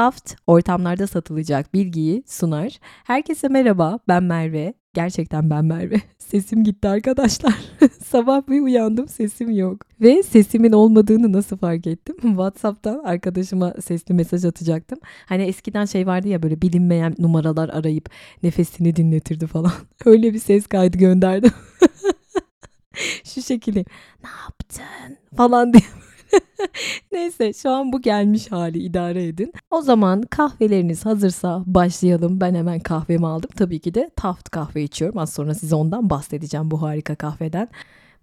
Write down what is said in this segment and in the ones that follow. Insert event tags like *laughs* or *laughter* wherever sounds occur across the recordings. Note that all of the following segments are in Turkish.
Taft ortamlarda satılacak bilgiyi sunar. Herkese merhaba ben Merve. Gerçekten ben Merve. *laughs* Sesim gitti arkadaşlar. *laughs* Sabah bir uyandım sesim yok. Ve sesimin olmadığını nasıl fark ettim? *laughs* WhatsApp'tan arkadaşıma sesli mesaj atacaktım. Hani eskiden şey vardı ya böyle bilinmeyen numaralar arayıp nefesini dinletirdi falan. Öyle bir ses kaydı gönderdim. Şu şekilde ne yaptın falan diye *laughs* Neyse şu an bu gelmiş hali idare edin. O zaman kahveleriniz hazırsa başlayalım. Ben hemen kahvemi aldım. Tabii ki de Taft kahve içiyorum. Az sonra size ondan bahsedeceğim bu harika kahveden.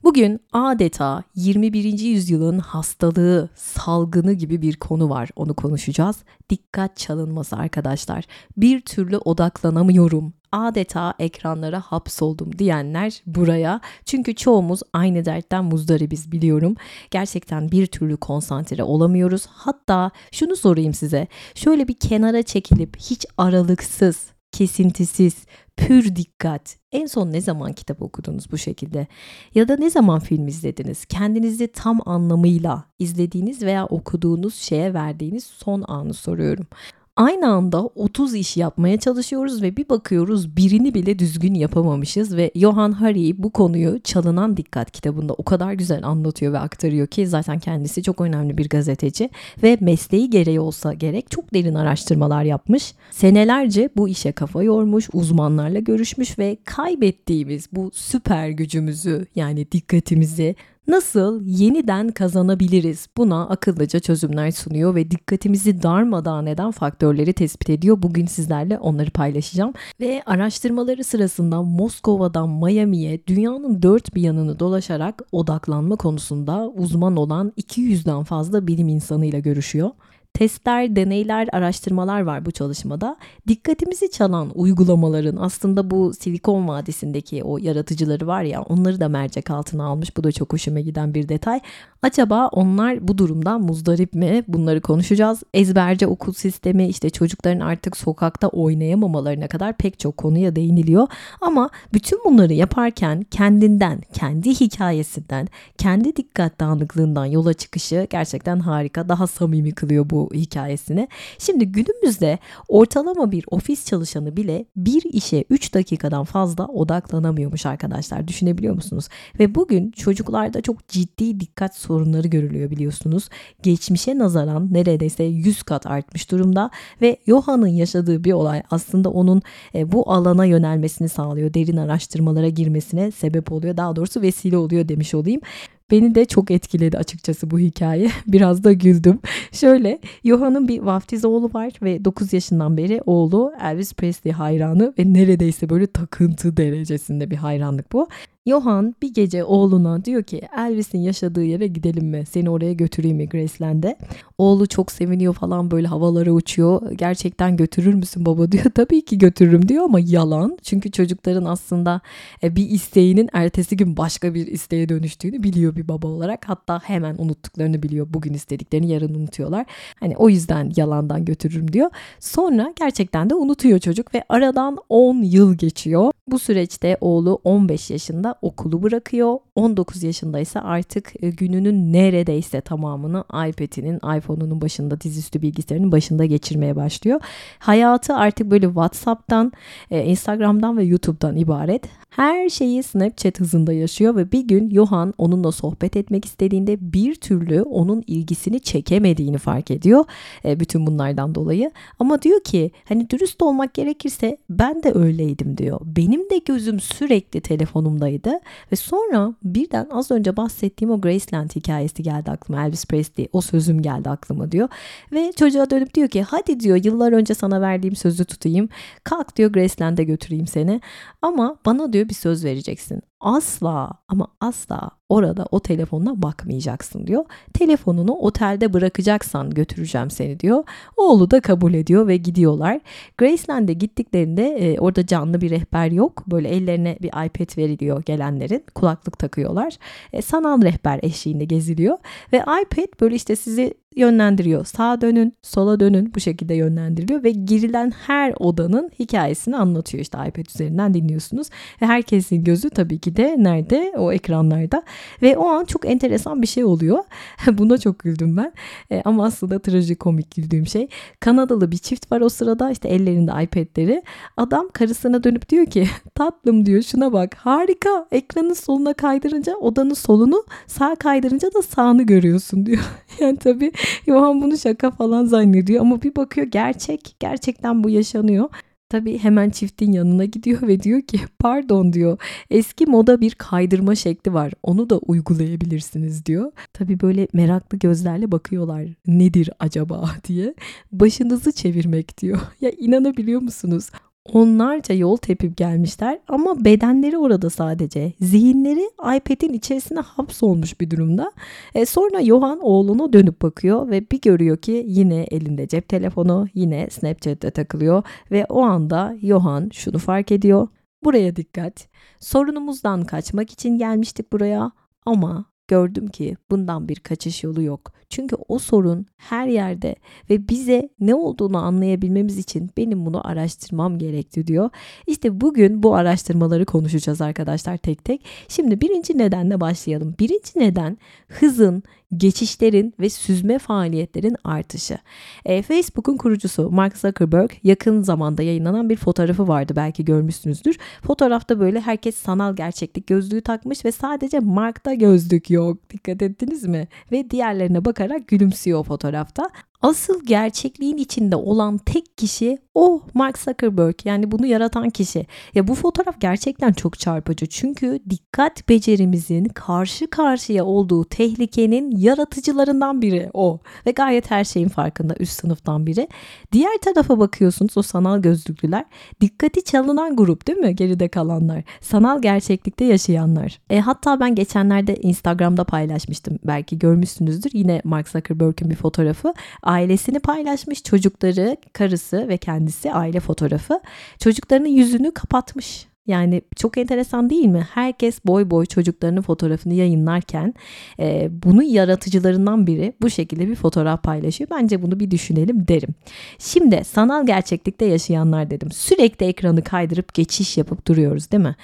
Bugün adeta 21. yüzyılın hastalığı, salgını gibi bir konu var. Onu konuşacağız. Dikkat çalınması arkadaşlar. Bir türlü odaklanamıyorum. Adeta ekranlara hapsoldum diyenler buraya. Çünkü çoğumuz aynı dertten muzdaribiz biliyorum. Gerçekten bir türlü konsantre olamıyoruz. Hatta şunu sorayım size. Şöyle bir kenara çekilip hiç aralıksız kesintisiz, pür dikkat. En son ne zaman kitap okudunuz bu şekilde? Ya da ne zaman film izlediniz? Kendinizi tam anlamıyla izlediğiniz veya okuduğunuz şeye verdiğiniz son anı soruyorum aynı anda 30 iş yapmaya çalışıyoruz ve bir bakıyoruz birini bile düzgün yapamamışız ve Johan Hari bu konuyu Çalınan Dikkat kitabında o kadar güzel anlatıyor ve aktarıyor ki zaten kendisi çok önemli bir gazeteci ve mesleği gereği olsa gerek çok derin araştırmalar yapmış. Senelerce bu işe kafa yormuş, uzmanlarla görüşmüş ve kaybettiğimiz bu süper gücümüzü yani dikkatimizi Nasıl yeniden kazanabiliriz? Buna akıllıca çözümler sunuyor ve dikkatimizi darmadağın eden faktörleri tespit ediyor. Bugün sizlerle onları paylaşacağım. Ve araştırmaları sırasında Moskova'dan Miami'ye dünyanın dört bir yanını dolaşarak odaklanma konusunda uzman olan 200'den fazla bilim insanıyla görüşüyor. Testler, deneyler, araştırmalar var bu çalışmada. Dikkatimizi çalan uygulamaların aslında bu Silikon Vadisi'ndeki o yaratıcıları var ya onları da mercek altına almış. Bu da çok hoşuma giden bir detay. Acaba onlar bu durumdan muzdarip mi? Bunları konuşacağız. Ezberce okul sistemi işte çocukların artık sokakta oynayamamalarına kadar pek çok konuya değiniliyor. Ama bütün bunları yaparken kendinden, kendi hikayesinden, kendi dikkat dağınıklığından yola çıkışı gerçekten harika. Daha samimi kılıyor bu hikayesini. Şimdi günümüzde ortalama bir ofis çalışanı bile bir işe 3 dakikadan fazla odaklanamıyormuş arkadaşlar. Düşünebiliyor musunuz? Ve bugün çocuklarda çok ciddi dikkat sorunları görülüyor biliyorsunuz. Geçmişe nazaran neredeyse 100 kat artmış durumda ve Johann'ın yaşadığı bir olay aslında onun e, bu alana yönelmesini sağlıyor. Derin araştırmalara girmesine sebep oluyor. Daha doğrusu vesile oluyor demiş olayım. Beni de çok etkiledi açıkçası bu hikaye. *laughs* Biraz da güldüm. *laughs* Şöyle Johann'ın bir vaftiz oğlu var ve 9 yaşından beri oğlu Elvis Presley hayranı ve neredeyse böyle takıntı derecesinde bir hayranlık bu. Johan bir gece oğluna diyor ki Elvis'in yaşadığı yere gidelim mi? Seni oraya götüreyim mi Graceland'e? Oğlu çok seviniyor falan böyle havalara uçuyor. Gerçekten götürür müsün baba *laughs* diyor. Tabii ki götürürüm diyor ama yalan. Çünkü çocukların aslında e, bir isteğinin ertesi gün başka bir isteğe dönüştüğünü biliyor bir baba olarak. Hatta hemen unuttuklarını biliyor. Bugün istediklerini yarın unutuyorlar. Hani o yüzden yalandan götürürüm diyor. Sonra gerçekten de unutuyor çocuk ve aradan 10 yıl geçiyor. Bu süreçte oğlu 15 yaşında okulu bırakıyor. 19 yaşındaysa artık e, gününün neredeyse tamamını iPad'inin, iPhone'unun başında, dizüstü bilgisayarının başında geçirmeye başlıyor. Hayatı artık böyle WhatsApp'tan, e, Instagram'dan ve YouTube'dan ibaret. Her şeyi Snapchat hızında yaşıyor ve bir gün Johan onunla sohbet etmek istediğinde bir türlü onun ilgisini çekemediğini fark ediyor. E, bütün bunlardan dolayı. Ama diyor ki hani dürüst olmak gerekirse ben de öyleydim diyor. Benim de gözüm sürekli telefonumdaydı ve sonra birden az önce bahsettiğim o Graceland hikayesi geldi aklıma. Elvis Presley o sözüm geldi aklıma diyor. Ve çocuğa dönüp diyor ki hadi diyor yıllar önce sana verdiğim sözü tutayım. Kalk diyor Graceland'e götüreyim seni. Ama bana diyor bir söz vereceksin asla ama asla orada o telefonuna bakmayacaksın diyor. Telefonunu otelde bırakacaksan götüreceğim seni diyor. Oğlu da kabul ediyor ve gidiyorlar. Graceland'e gittiklerinde e, orada canlı bir rehber yok. Böyle ellerine bir iPad veriliyor gelenlerin. Kulaklık takıyorlar. E, sanal rehber eşliğinde geziliyor. Ve iPad böyle işte sizi yönlendiriyor. Sağa dönün, sola dönün bu şekilde yönlendiriliyor ve girilen her odanın hikayesini anlatıyor. İşte iPad üzerinden dinliyorsunuz ve herkesin gözü tabii ki de nerede? O ekranlarda ve o an çok enteresan bir şey oluyor. *laughs* Buna çok güldüm ben. E, ama aslında trajikomik güldüğüm şey. Kanadalı bir çift var o sırada işte ellerinde iPad'leri. Adam karısına dönüp diyor ki *laughs* tatlım diyor şuna bak harika ekranın soluna kaydırınca odanın solunu sağ kaydırınca da sağını görüyorsun diyor. *laughs* yani tabii *laughs* Johan bunu şaka falan zannediyor ama bir bakıyor gerçek gerçekten bu yaşanıyor. Tabii hemen çiftin yanına gidiyor ve diyor ki pardon diyor eski moda bir kaydırma şekli var onu da uygulayabilirsiniz diyor. Tabii böyle meraklı gözlerle bakıyorlar nedir acaba *laughs* diye başınızı çevirmek diyor. *laughs* Ya inanabiliyor musunuz? Onlarca yol tepip gelmişler ama bedenleri orada sadece. Zihinleri iPad'in içerisine hapsolmuş bir durumda. E sonra Johan oğluna dönüp bakıyor ve bir görüyor ki yine elinde cep telefonu, yine Snapchat'te takılıyor ve o anda Johan şunu fark ediyor. Buraya dikkat. Sorunumuzdan kaçmak için gelmiştik buraya ama gördüm ki bundan bir kaçış yolu yok. Çünkü o sorun her yerde ve bize ne olduğunu anlayabilmemiz için benim bunu araştırmam gerekti diyor. İşte bugün bu araştırmaları konuşacağız arkadaşlar tek tek. Şimdi birinci nedenle başlayalım. Birinci neden hızın, geçişlerin ve süzme faaliyetlerin artışı. E, Facebook'un kurucusu Mark Zuckerberg yakın zamanda yayınlanan bir fotoğrafı vardı belki görmüşsünüzdür. Fotoğrafta böyle herkes sanal gerçeklik gözlüğü takmış ve sadece Mark'ta gözlük yok. Dikkat ettiniz mi? Ve diğerlerine bakarak gülümsüyor fotoğrafta. Asıl gerçekliğin içinde olan tek kişi o Mark Zuckerberg yani bunu yaratan kişi. Ya bu fotoğraf gerçekten çok çarpıcı çünkü dikkat becerimizin karşı karşıya olduğu tehlikenin yaratıcılarından biri o ve gayet her şeyin farkında üst sınıftan biri. Diğer tarafa bakıyorsunuz o sanal gözlüklüler dikkati çalınan grup değil mi geride kalanlar sanal gerçeklikte yaşayanlar. E, hatta ben geçenlerde Instagram'da paylaşmıştım belki görmüşsünüzdür yine Mark Zuckerberg'in bir fotoğrafı ailesini paylaşmış çocukları, karısı ve kendisi aile fotoğrafı. Çocuklarının yüzünü kapatmış. Yani çok enteresan değil mi? Herkes boy boy çocuklarının fotoğrafını yayınlarken e, bunu yaratıcılarından biri bu şekilde bir fotoğraf paylaşıyor. Bence bunu bir düşünelim derim. Şimdi sanal gerçeklikte yaşayanlar dedim. Sürekli ekranı kaydırıp geçiş yapıp duruyoruz değil mi?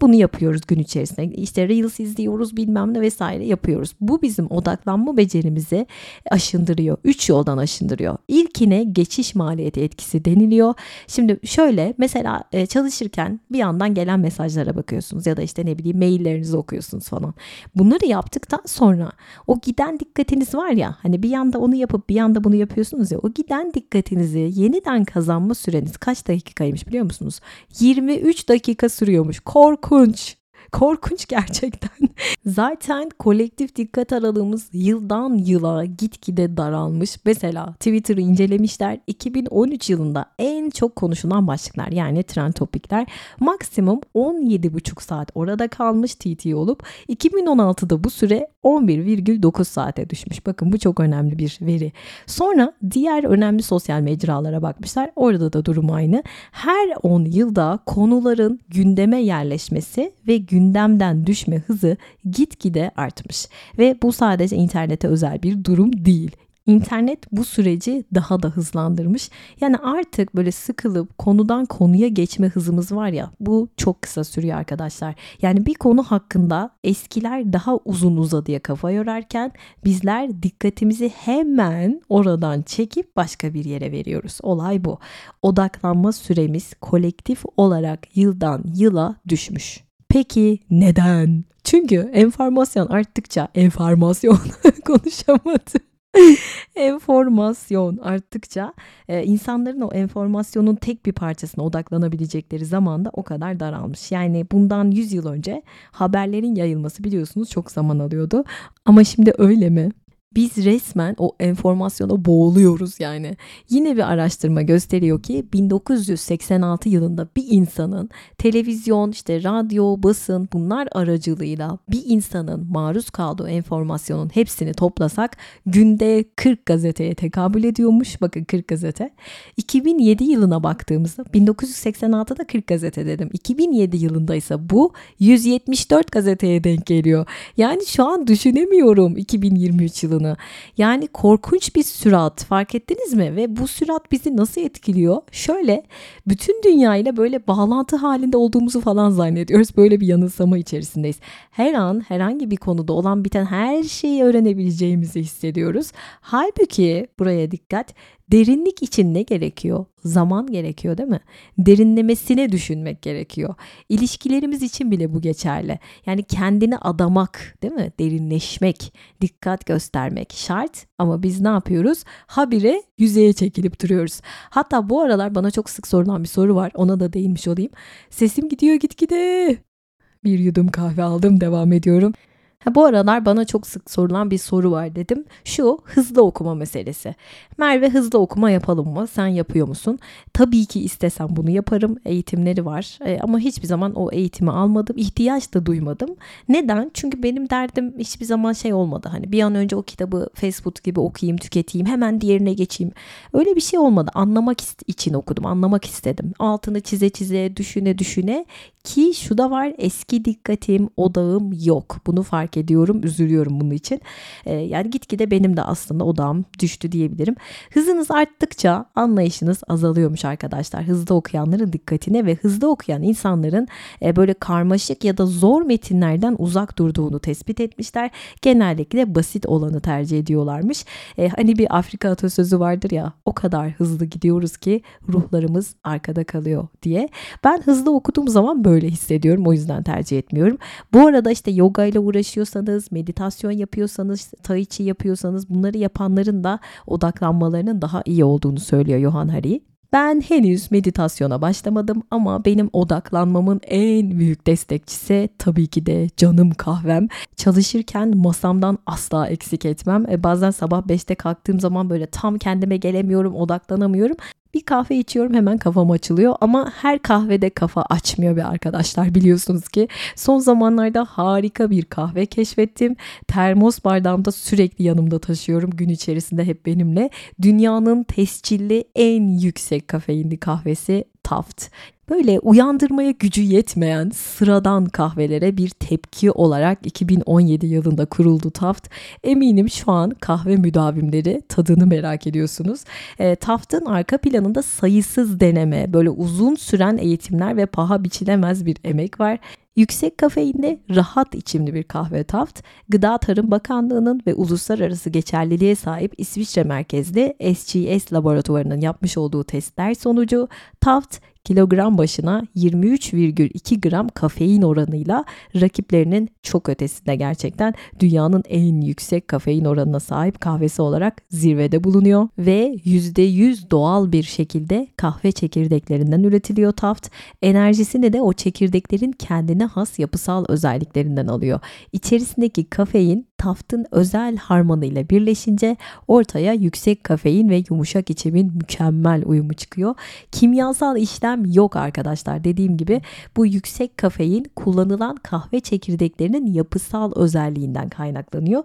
Bunu yapıyoruz gün içerisinde. İşte Reels izliyoruz bilmem ne vesaire yapıyoruz. Bu bizim odaklanma becerimizi aşındırıyor. Üç yoldan aşındırıyor. İlkine geçiş maliyeti etkisi deniliyor. Şimdi şöyle mesela e, çalışırken bir yandan gelen mesajlara bakıyorsunuz ya da işte ne bileyim maillerinizi okuyorsunuz falan. Bunları yaptıktan sonra o giden dikkatiniz var ya hani bir yanda onu yapıp bir yanda bunu yapıyorsunuz ya o giden dikkatinizi yeniden kazanma süreniz kaç dakikaymış biliyor musunuz? 23 dakika sürüyormuş. Korku korkunç. Korkunç gerçekten. *laughs* Zaten kolektif dikkat aralığımız yıldan yıla gitgide daralmış. Mesela Twitter'ı incelemişler. 2013 yılında en çok konuşulan başlıklar yani trend topikler maksimum 17,5 saat orada kalmış TT olup 2016'da bu süre 11,9 saate düşmüş. Bakın bu çok önemli bir veri. Sonra diğer önemli sosyal mecralara bakmışlar. Orada da durum aynı. Her 10 yılda konuların gündeme yerleşmesi ve gündemden düşme hızı gitgide artmış. Ve bu sadece internete özel bir durum değil. İnternet bu süreci daha da hızlandırmış. Yani artık böyle sıkılıp konudan konuya geçme hızımız var ya bu çok kısa sürüyor arkadaşlar. Yani bir konu hakkında eskiler daha uzun uzadıya kafa yorarken bizler dikkatimizi hemen oradan çekip başka bir yere veriyoruz. Olay bu. Odaklanma süremiz kolektif olarak yıldan yıla düşmüş. Peki neden? Çünkü enformasyon arttıkça enformasyon *laughs* konuşamadım. enformasyon arttıkça e, insanların o enformasyonun tek bir parçasına odaklanabilecekleri zaman da o kadar daralmış. Yani bundan 100 yıl önce haberlerin yayılması biliyorsunuz çok zaman alıyordu. Ama şimdi öyle mi? Biz resmen o enformasyona boğuluyoruz yani. Yine bir araştırma gösteriyor ki 1986 yılında bir insanın televizyon, işte radyo, basın bunlar aracılığıyla bir insanın maruz kaldığı enformasyonun hepsini toplasak günde 40 gazeteye tekabül ediyormuş. Bakın 40 gazete. 2007 yılına baktığımızda 1986'da 40 gazete dedim. 2007 yılında ise bu 174 gazeteye denk geliyor. Yani şu an düşünemiyorum 2023 yılında hızını. Yani korkunç bir sürat fark ettiniz mi? Ve bu sürat bizi nasıl etkiliyor? Şöyle bütün dünya ile böyle bağlantı halinde olduğumuzu falan zannediyoruz. Böyle bir yanılsama içerisindeyiz. Her an herhangi bir konuda olan biten her şeyi öğrenebileceğimizi hissediyoruz. Halbuki buraya dikkat Derinlik için ne gerekiyor? Zaman gerekiyor değil mi? Derinlemesine düşünmek gerekiyor. İlişkilerimiz için bile bu geçerli. Yani kendini adamak değil mi? Derinleşmek, dikkat göstermek şart ama biz ne yapıyoruz? Habire yüzeye çekilip duruyoruz. Hatta bu aralar bana çok sık sorulan bir soru var. Ona da değinmiş olayım. Sesim gidiyor gitgide. Bir yudum kahve aldım devam ediyorum. Ha, bu aralar bana çok sık sorulan bir soru var dedim. Şu hızlı okuma meselesi. Merve hızlı okuma yapalım mı? Sen yapıyor musun? Tabii ki istesem bunu yaparım. Eğitimleri var. E, ama hiçbir zaman o eğitimi almadım. İhtiyaç da duymadım. Neden? Çünkü benim derdim hiçbir zaman şey olmadı. Hani bir an önce o kitabı Facebook gibi okuyayım, tüketeyim, hemen diğerine geçeyim. Öyle bir şey olmadı. Anlamak için okudum. Anlamak istedim. Altını çize çize, düşüne düşüne ki şu da var eski dikkatim, odağım yok. Bunu fark ediyorum, üzülüyorum bunun için. Ee, yani gitgide benim de aslında odağım düştü diyebilirim. Hızınız arttıkça anlayışınız azalıyormuş arkadaşlar. Hızlı okuyanların dikkatine ve hızlı okuyan insanların e, böyle karmaşık ya da zor metinlerden uzak durduğunu tespit etmişler. Genellikle basit olanı tercih ediyorlarmış. E, hani bir Afrika atasözü vardır ya o kadar hızlı gidiyoruz ki ruhlarımız arkada kalıyor diye. Ben hızlı okuduğum zaman böyle böyle hissediyorum. O yüzden tercih etmiyorum. Bu arada işte yoga ile uğraşıyorsanız, meditasyon yapıyorsanız, tai chi yapıyorsanız bunları yapanların da odaklanmalarının daha iyi olduğunu söylüyor Johan Hari. Ben henüz meditasyona başlamadım ama benim odaklanmamın en büyük destekçisi tabii ki de canım kahvem. Çalışırken masamdan asla eksik etmem. E bazen sabah 5'te kalktığım zaman böyle tam kendime gelemiyorum, odaklanamıyorum. Bir kahve içiyorum hemen kafam açılıyor ama her kahvede kafa açmıyor be arkadaşlar biliyorsunuz ki. Son zamanlarda harika bir kahve keşfettim. Termos bardağımda sürekli yanımda taşıyorum gün içerisinde hep benimle. Dünyanın tescilli en yüksek kafeinli kahvesi Taft böyle uyandırmaya gücü yetmeyen sıradan kahvelere bir tepki olarak 2017 yılında kuruldu Taft. Eminim şu an kahve müdavimleri tadını merak ediyorsunuz. E, Taft'ın arka planında sayısız deneme, böyle uzun süren eğitimler ve paha biçilemez bir emek var. Yüksek kafeinli, rahat içimli bir kahve Taft, Gıda Tarım Bakanlığı'nın ve uluslararası geçerliliğe sahip İsviçre merkezli SGS laboratuvarının yapmış olduğu testler sonucu Taft kilogram başına 23,2 gram kafein oranıyla rakiplerinin çok ötesinde gerçekten dünyanın en yüksek kafein oranına sahip kahvesi olarak zirvede bulunuyor ve %100 doğal bir şekilde kahve çekirdeklerinden üretiliyor Taft. Enerjisini de o çekirdeklerin kendine has yapısal özelliklerinden alıyor. İçerisindeki kafein taftın özel harmanıyla birleşince ortaya yüksek kafein ve yumuşak içimin mükemmel uyumu çıkıyor. Kimyasal işlem yok arkadaşlar. Dediğim gibi bu yüksek kafein kullanılan kahve çekirdeklerinin yapısal özelliğinden kaynaklanıyor.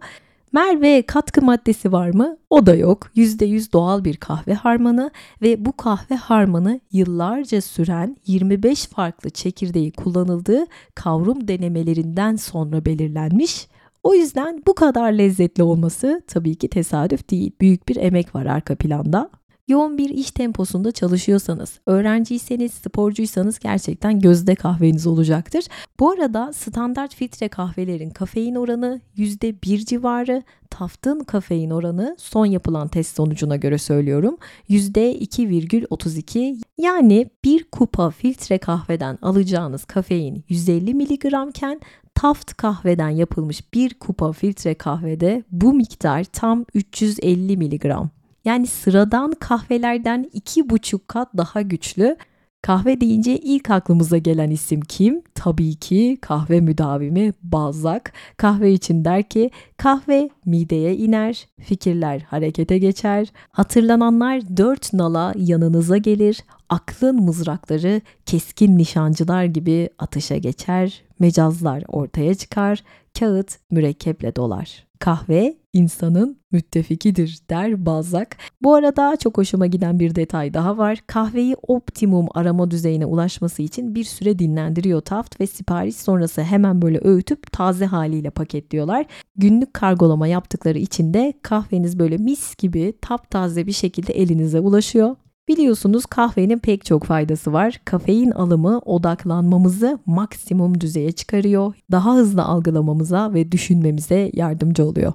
Merve katkı maddesi var mı? O da yok. %100 doğal bir kahve harmanı ve bu kahve harmanı yıllarca süren 25 farklı çekirdeği kullanıldığı kavrum denemelerinden sonra belirlenmiş o yüzden bu kadar lezzetli olması tabii ki tesadüf değil. Büyük bir emek var arka planda. Yoğun bir iş temposunda çalışıyorsanız, öğrenciyseniz, sporcuysanız gerçekten gözde kahveniz olacaktır. Bu arada standart filtre kahvelerin kafein oranı %1 civarı, Taft'ın kafein oranı son yapılan test sonucuna göre söylüyorum %2,32 yani bir kupa filtre kahveden alacağınız kafein 150 mg'ken Taft kahveden yapılmış bir kupa filtre kahvede bu miktar tam 350 miligram. Yani sıradan kahvelerden iki buçuk kat daha güçlü. Kahve deyince ilk aklımıza gelen isim kim? Tabii ki kahve müdavimi Balzac. Kahve için der ki kahve mideye iner, fikirler harekete geçer, hatırlananlar dört nala yanınıza gelir, aklın mızrakları keskin nişancılar gibi atışa geçer, mecazlar ortaya çıkar, kağıt mürekkeple dolar. Kahve insanın müttefikidir der Balzac. Bu arada çok hoşuma giden bir detay daha var. Kahveyi optimum arama düzeyine ulaşması için bir süre dinlendiriyor Taft ve sipariş sonrası hemen böyle öğütüp taze haliyle paketliyorlar. Günlük kargolama yaptıkları için de kahveniz böyle mis gibi taptaze bir şekilde elinize ulaşıyor. Biliyorsunuz kahvenin pek çok faydası var. Kafein alımı odaklanmamızı maksimum düzeye çıkarıyor. Daha hızlı algılamamıza ve düşünmemize yardımcı oluyor.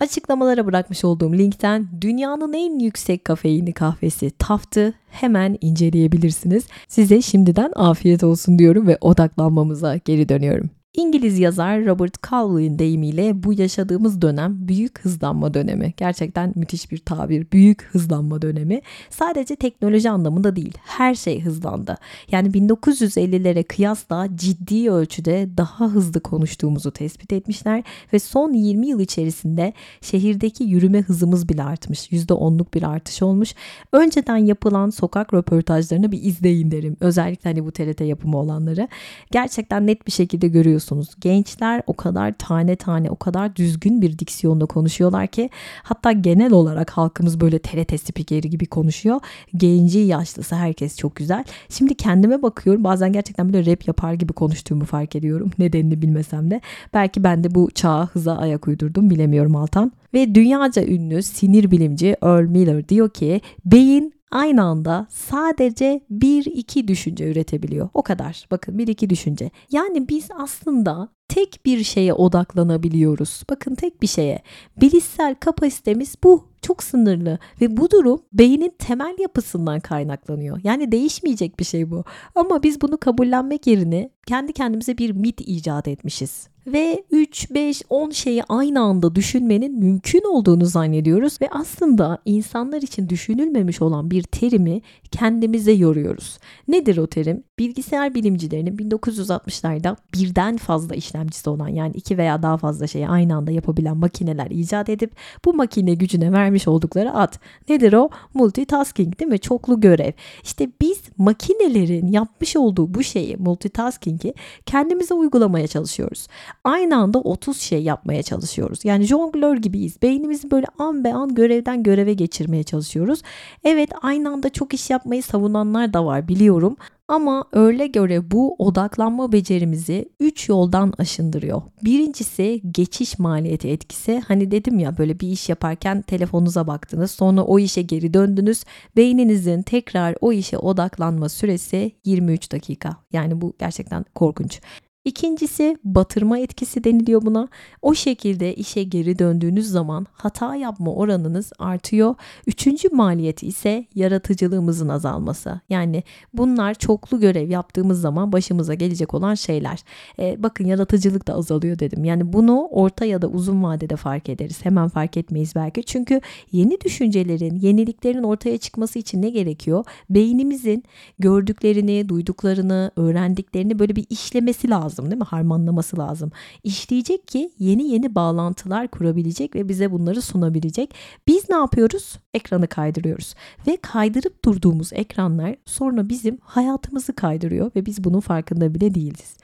Açıklamalara bırakmış olduğum linkten dünyanın en yüksek kafeinli kahvesi Taft'ı hemen inceleyebilirsiniz. Size şimdiden afiyet olsun diyorum ve odaklanmamıza geri dönüyorum. İngiliz yazar Robert Cowley'in deyimiyle bu yaşadığımız dönem büyük hızlanma dönemi. Gerçekten müthiş bir tabir. Büyük hızlanma dönemi. Sadece teknoloji anlamında değil. Her şey hızlandı. Yani 1950'lere kıyasla ciddi ölçüde daha hızlı konuştuğumuzu tespit etmişler ve son 20 yıl içerisinde şehirdeki yürüme hızımız bile artmış. %10'luk bir artış olmuş. Önceden yapılan sokak röportajlarını bir izleyin derim. Özellikle hani bu TRT yapımı olanları. Gerçekten net bir şekilde görüyorsunuz görüyorsunuz. Gençler o kadar tane tane o kadar düzgün bir diksiyonda konuşuyorlar ki hatta genel olarak halkımız böyle TRT spikeri gibi konuşuyor. Genci yaşlısı herkes çok güzel. Şimdi kendime bakıyorum bazen gerçekten böyle rap yapar gibi konuştuğumu fark ediyorum. Nedenini bilmesem de. Belki ben de bu çağa hıza ayak uydurdum bilemiyorum Altan. Ve dünyaca ünlü sinir bilimci Earl Miller diyor ki beyin aynı anda sadece bir iki düşünce üretebiliyor. O kadar. Bakın bir iki düşünce. Yani biz aslında tek bir şeye odaklanabiliyoruz. Bakın tek bir şeye. Bilişsel kapasitemiz bu. Çok sınırlı ve bu durum beynin temel yapısından kaynaklanıyor. Yani değişmeyecek bir şey bu. Ama biz bunu kabullenmek yerine kendi kendimize bir mit icat etmişiz ve 3, 5, 10 şeyi aynı anda düşünmenin mümkün olduğunu zannediyoruz ve aslında insanlar için düşünülmemiş olan bir terimi kendimize yoruyoruz. Nedir o terim? Bilgisayar bilimcilerinin 1960'larda birden fazla işlemcisi olan yani iki veya daha fazla şeyi aynı anda yapabilen makineler icat edip bu makine gücüne vermiş oldukları ad. Nedir o? Multitasking değil mi? Çoklu görev. İşte biz makinelerin yapmış olduğu bu şeyi multitasking'i kendimize uygulamaya çalışıyoruz aynı anda 30 şey yapmaya çalışıyoruz. Yani jonglör gibiyiz. Beynimizi böyle an be an görevden göreve geçirmeye çalışıyoruz. Evet aynı anda çok iş yapmayı savunanlar da var biliyorum. Ama öyle göre bu odaklanma becerimizi 3 yoldan aşındırıyor. Birincisi geçiş maliyeti etkisi. Hani dedim ya böyle bir iş yaparken telefonunuza baktınız sonra o işe geri döndünüz. Beyninizin tekrar o işe odaklanma süresi 23 dakika. Yani bu gerçekten korkunç. İkincisi batırma etkisi deniliyor buna. O şekilde işe geri döndüğünüz zaman hata yapma oranınız artıyor. Üçüncü maliyeti ise yaratıcılığımızın azalması. Yani bunlar çoklu görev yaptığımız zaman başımıza gelecek olan şeyler. E, bakın yaratıcılık da azalıyor dedim. Yani bunu orta ya da uzun vadede fark ederiz. Hemen fark etmeyiz belki. Çünkü yeni düşüncelerin, yeniliklerin ortaya çıkması için ne gerekiyor? Beynimizin gördüklerini, duyduklarını, öğrendiklerini böyle bir işlemesi lazım lazım değil mi? Harmanlaması lazım. İşleyecek ki yeni yeni bağlantılar kurabilecek ve bize bunları sunabilecek. Biz ne yapıyoruz? Ekranı kaydırıyoruz. Ve kaydırıp durduğumuz ekranlar sonra bizim hayatımızı kaydırıyor ve biz bunun farkında bile değiliz.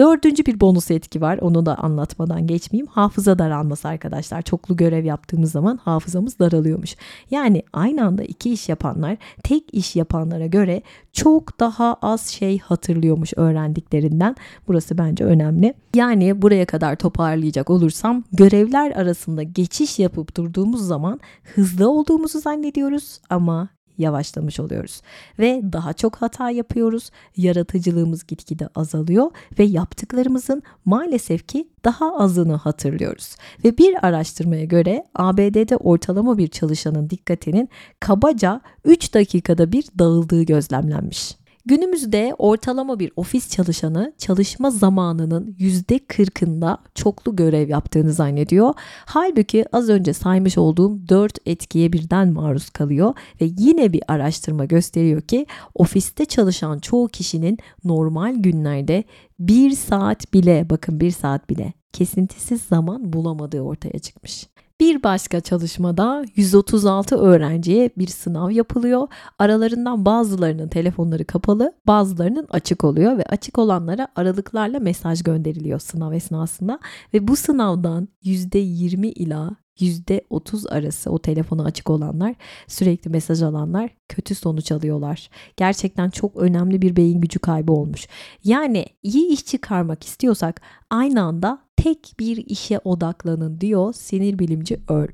Dördüncü bir bonus etki var. Onu da anlatmadan geçmeyeyim. Hafıza daralması arkadaşlar. Çoklu görev yaptığımız zaman hafızamız daralıyormuş. Yani aynı anda iki iş yapanlar tek iş yapanlara göre çok daha az şey hatırlıyormuş öğrendiklerinden. Burası bence önemli. Yani buraya kadar toparlayacak olursam görevler arasında geçiş yapıp durduğumuz zaman hızlı olduğumuzu zannediyoruz ama yavaşlamış oluyoruz ve daha çok hata yapıyoruz. Yaratıcılığımız gitgide azalıyor ve yaptıklarımızın maalesef ki daha azını hatırlıyoruz. Ve bir araştırmaya göre ABD'de ortalama bir çalışanın dikkatinin kabaca 3 dakikada bir dağıldığı gözlemlenmiş. Günümüzde ortalama bir ofis çalışanı çalışma zamanının %40'ında çoklu görev yaptığını zannediyor. Halbuki az önce saymış olduğum 4 etkiye birden maruz kalıyor ve yine bir araştırma gösteriyor ki ofiste çalışan çoğu kişinin normal günlerde bir saat bile bakın bir saat bile kesintisiz zaman bulamadığı ortaya çıkmış. Bir başka çalışmada 136 öğrenciye bir sınav yapılıyor. Aralarından bazılarının telefonları kapalı, bazılarının açık oluyor ve açık olanlara aralıklarla mesaj gönderiliyor sınav esnasında ve bu sınavdan %20 ila %30 arası o telefonu açık olanlar, sürekli mesaj alanlar kötü sonuç alıyorlar. Gerçekten çok önemli bir beyin gücü kaybı olmuş. Yani iyi iş çıkarmak istiyorsak aynı anda tek bir işe odaklanın diyor sinir bilimci Earl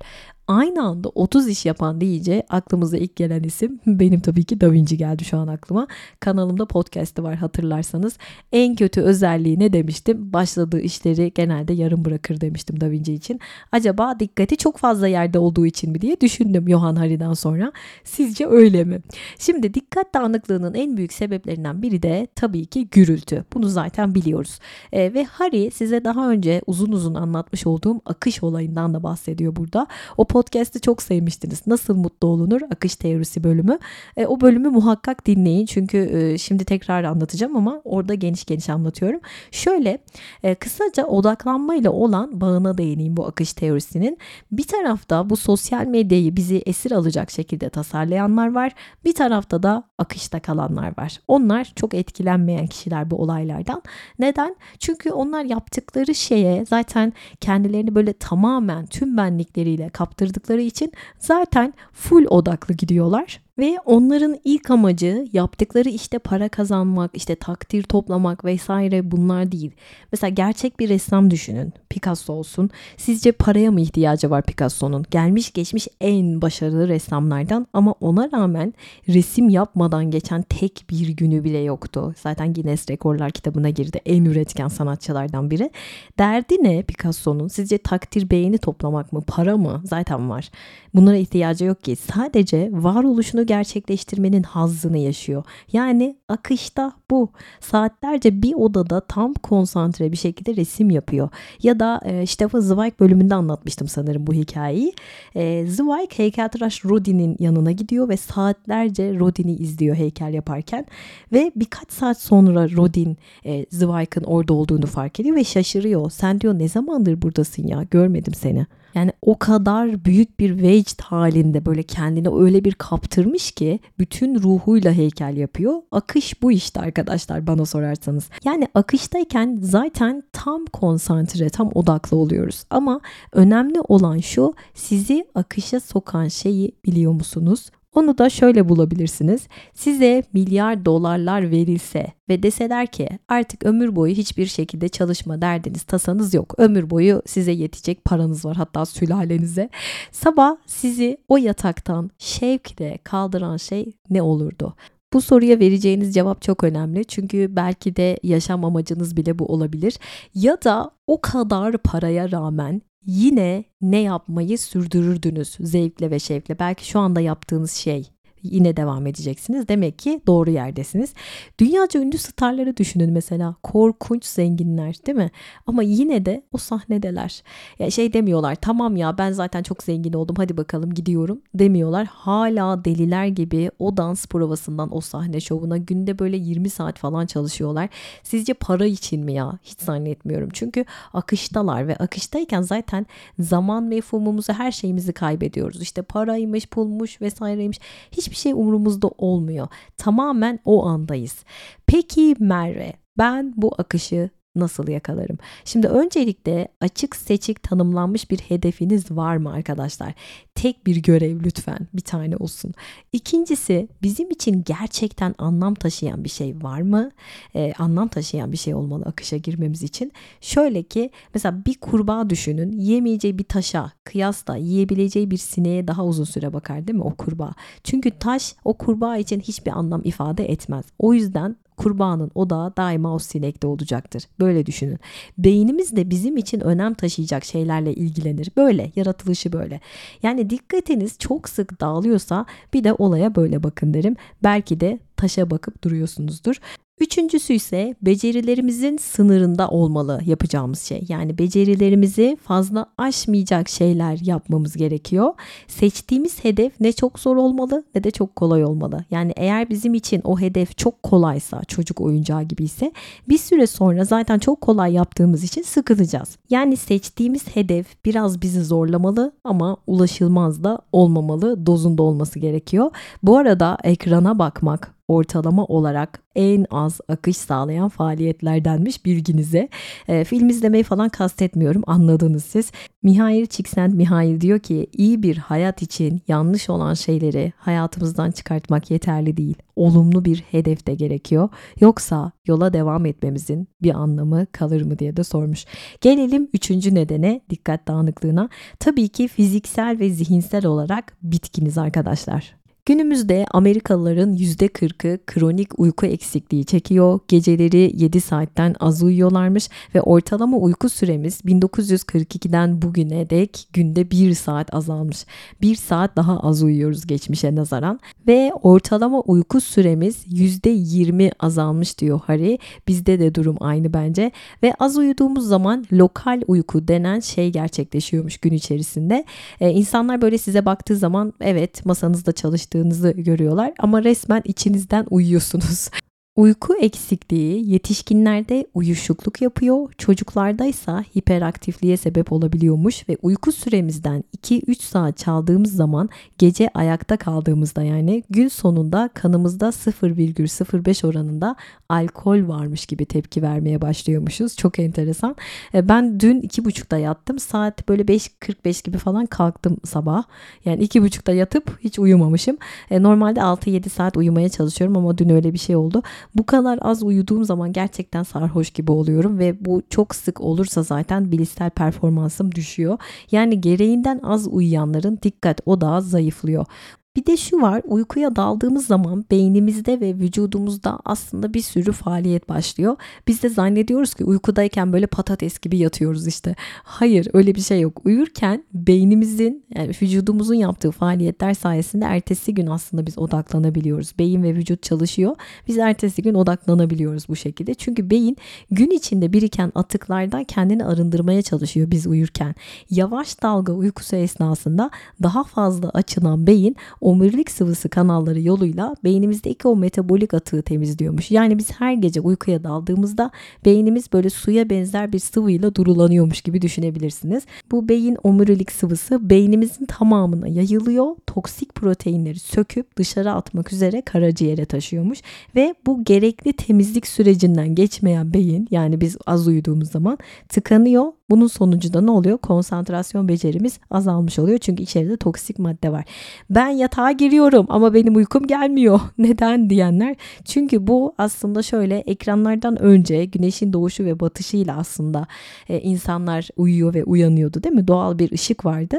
aynı anda 30 iş yapan deyince aklımıza ilk gelen isim *laughs* benim tabii ki Da Vinci geldi şu an aklıma. Kanalımda podcast'ı var hatırlarsanız. En kötü özelliği ne demiştim? Başladığı işleri genelde yarım bırakır demiştim Da Vinci için. Acaba dikkati çok fazla yerde olduğu için mi diye düşündüm Johann Hari'den sonra. Sizce öyle mi? Şimdi dikkat dağınıklığının en büyük sebeplerinden biri de tabii ki gürültü. Bunu zaten biliyoruz. E, ve Hari size daha önce uzun uzun anlatmış olduğum akış olayından da bahsediyor burada. O podcast'i çok sevmiştiniz. Nasıl mutlu olunur? Akış teorisi bölümü. E, o bölümü muhakkak dinleyin. Çünkü e, şimdi tekrar anlatacağım ama orada geniş geniş anlatıyorum. Şöyle e, kısaca odaklanmayla olan bağına değineyim bu akış teorisinin. Bir tarafta bu sosyal medyayı bizi esir alacak şekilde tasarlayanlar var. Bir tarafta da akışta kalanlar var. Onlar çok etkilenmeyen kişiler bu olaylardan. Neden? Çünkü onlar yaptıkları şeye zaten kendilerini böyle tamamen tüm benlikleriyle kaptırmışlar yaptırdıkları için zaten full odaklı gidiyorlar ve onların ilk amacı yaptıkları işte para kazanmak, işte takdir toplamak vesaire bunlar değil. Mesela gerçek bir ressam düşünün. Picasso olsun. Sizce paraya mı ihtiyacı var Picasso'nun? Gelmiş geçmiş en başarılı ressamlardan ama ona rağmen resim yapmadan geçen tek bir günü bile yoktu. Zaten Guinness Rekorlar kitabına girdi. En üretken sanatçılardan biri. Derdi ne Picasso'nun? Sizce takdir beğeni toplamak mı? Para mı? Zaten var. Bunlara ihtiyacı yok ki. Sadece varoluşunu gerçekleştirmenin hazzını yaşıyor. Yani akışta bu. Saatlerce bir odada tam konsantre bir şekilde resim yapıyor. Ya da e, Stefan Zweig bölümünde anlatmıştım sanırım bu hikayeyi. E, Zweig heykeltıraş Rodin'in yanına gidiyor ve saatlerce Rodin'i izliyor heykel yaparken. Ve birkaç saat sonra Rodin e, Zweig'ın orada olduğunu fark ediyor ve şaşırıyor. Sen diyor ne zamandır buradasın ya görmedim seni. Yani o kadar büyük bir vecd halinde böyle kendini öyle bir kaptırmış ki bütün ruhuyla heykel yapıyor. Akış bu işte arkadaşlar bana sorarsanız. Yani akıştayken zaten tam konsantre, tam odaklı oluyoruz. Ama önemli olan şu sizi akışa sokan şeyi biliyor musunuz? Onu da şöyle bulabilirsiniz. Size milyar dolarlar verilse ve deseler ki artık ömür boyu hiçbir şekilde çalışma derdiniz, tasanız yok. Ömür boyu size yetecek paranız var hatta sülalenize. Sabah sizi o yataktan şevkle kaldıran şey ne olurdu? Bu soruya vereceğiniz cevap çok önemli. Çünkü belki de yaşam amacınız bile bu olabilir. Ya da o kadar paraya rağmen yine ne yapmayı sürdürürdünüz zevkle ve şevkle. Belki şu anda yaptığınız şey yine devam edeceksiniz. Demek ki doğru yerdesiniz. Dünyaca ünlü starları düşünün mesela. Korkunç zenginler değil mi? Ama yine de o sahnedeler. Ya şey demiyorlar tamam ya ben zaten çok zengin oldum hadi bakalım gidiyorum demiyorlar. Hala deliler gibi o dans provasından o sahne şovuna günde böyle 20 saat falan çalışıyorlar. Sizce para için mi ya? Hiç zannetmiyorum. Çünkü akıştalar ve akıştayken zaten zaman mefhumumuzu her şeyimizi kaybediyoruz. İşte paraymış, pulmuş vesaireymiş. Hiçbir hiçbir şey umurumuzda olmuyor. Tamamen o andayız. Peki Merve ben bu akışı nasıl yakalarım? Şimdi öncelikle açık seçik tanımlanmış bir hedefiniz var mı arkadaşlar? Tek bir görev lütfen bir tane olsun. İkincisi bizim için gerçekten anlam taşıyan bir şey var mı? Ee, anlam taşıyan bir şey olmalı akışa girmemiz için. Şöyle ki mesela bir kurbağa düşünün yemeyeceği bir taşa kıyasla yiyebileceği bir sineğe daha uzun süre bakar değil mi o kurbağa? Çünkü taş o kurbağa için hiçbir anlam ifade etmez. O yüzden kurbanın odağı daima o sinekte olacaktır. Böyle düşünün. Beynimiz de bizim için önem taşıyacak şeylerle ilgilenir. Böyle yaratılışı böyle. Yani dikkatiniz çok sık dağılıyorsa bir de olaya böyle bakın derim. Belki de taşa bakıp duruyorsunuzdur. Üçüncüsü ise becerilerimizin sınırında olmalı yapacağımız şey. Yani becerilerimizi fazla aşmayacak şeyler yapmamız gerekiyor. Seçtiğimiz hedef ne çok zor olmalı ne de çok kolay olmalı. Yani eğer bizim için o hedef çok kolaysa, çocuk oyuncağı gibi ise bir süre sonra zaten çok kolay yaptığımız için sıkılacağız. Yani seçtiğimiz hedef biraz bizi zorlamalı ama ulaşılmaz da olmamalı, dozunda olması gerekiyor. Bu arada ekrana bakmak, ortalama olarak en az akış sağlayan faaliyetlerdenmiş bilginize. E, film izlemeyi falan kastetmiyorum anladınız siz. Mihail Csikszentmihalyi diyor ki iyi bir hayat için yanlış olan şeyleri hayatımızdan çıkartmak yeterli değil. Olumlu bir hedef de gerekiyor. Yoksa yola devam etmemizin bir anlamı kalır mı diye de sormuş. Gelelim üçüncü nedene dikkat dağınıklığına. Tabii ki fiziksel ve zihinsel olarak bitkiniz arkadaşlar. Günümüzde Amerikalıların %40'ı kronik uyku eksikliği çekiyor. Geceleri 7 saatten az uyuyorlarmış ve ortalama uyku süremiz 1942'den bugüne dek günde 1 saat azalmış. 1 saat daha az uyuyoruz geçmişe nazaran ve ortalama uyku süremiz %20 azalmış diyor Harry. Bizde de durum aynı bence ve az uyuduğumuz zaman lokal uyku denen şey gerçekleşiyormuş gün içerisinde. Ee, insanlar böyle size baktığı zaman evet masanızda çalıştığı çalıştığınızı görüyorlar ama resmen içinizden uyuyorsunuz. Uyku eksikliği yetişkinlerde uyuşukluk yapıyor, çocuklarda ise hiperaktifliğe sebep olabiliyormuş ve uyku süremizden 2-3 saat çaldığımız zaman gece ayakta kaldığımızda yani gün sonunda kanımızda 0,05 oranında alkol varmış gibi tepki vermeye başlıyormuşuz. Çok enteresan. E, ben dün 2.30'da yattım. Saat böyle 5.45 gibi falan kalktım sabah. Yani 2.30'da yatıp hiç uyumamışım. E, normalde 6-7 saat uyumaya çalışıyorum ama dün öyle bir şey oldu. Bu kadar az uyuduğum zaman gerçekten sarhoş gibi oluyorum ve bu çok sık olursa zaten bilişsel performansım düşüyor. Yani gereğinden az uyuyanların dikkat odağı zayıflıyor. Bir de şu var uykuya daldığımız zaman beynimizde ve vücudumuzda aslında bir sürü faaliyet başlıyor. Biz de zannediyoruz ki uykudayken böyle patates gibi yatıyoruz işte. Hayır öyle bir şey yok. Uyurken beynimizin yani vücudumuzun yaptığı faaliyetler sayesinde ertesi gün aslında biz odaklanabiliyoruz. Beyin ve vücut çalışıyor. Biz ertesi gün odaklanabiliyoruz bu şekilde. Çünkü beyin gün içinde biriken atıklardan kendini arındırmaya çalışıyor biz uyurken. Yavaş dalga uykusu esnasında daha fazla açılan beyin omurilik sıvısı kanalları yoluyla beynimizdeki o metabolik atığı temizliyormuş. Yani biz her gece uykuya daldığımızda beynimiz böyle suya benzer bir sıvıyla durulanıyormuş gibi düşünebilirsiniz. Bu beyin omurilik sıvısı beynimizin tamamına yayılıyor. Toksik proteinleri söküp dışarı atmak üzere karaciğere taşıyormuş ve bu gerekli temizlik sürecinden geçmeyen beyin yani biz az uyuduğumuz zaman tıkanıyor bunun sonucu da ne oluyor? Konsantrasyon becerimiz azalmış oluyor. Çünkü içeride toksik madde var. Ben yatağa giriyorum ama benim uykum gelmiyor. *laughs* Neden diyenler? Çünkü bu aslında şöyle ekranlardan önce güneşin doğuşu ve batışıyla aslında e, insanlar uyuyor ve uyanıyordu değil mi? Doğal bir ışık vardı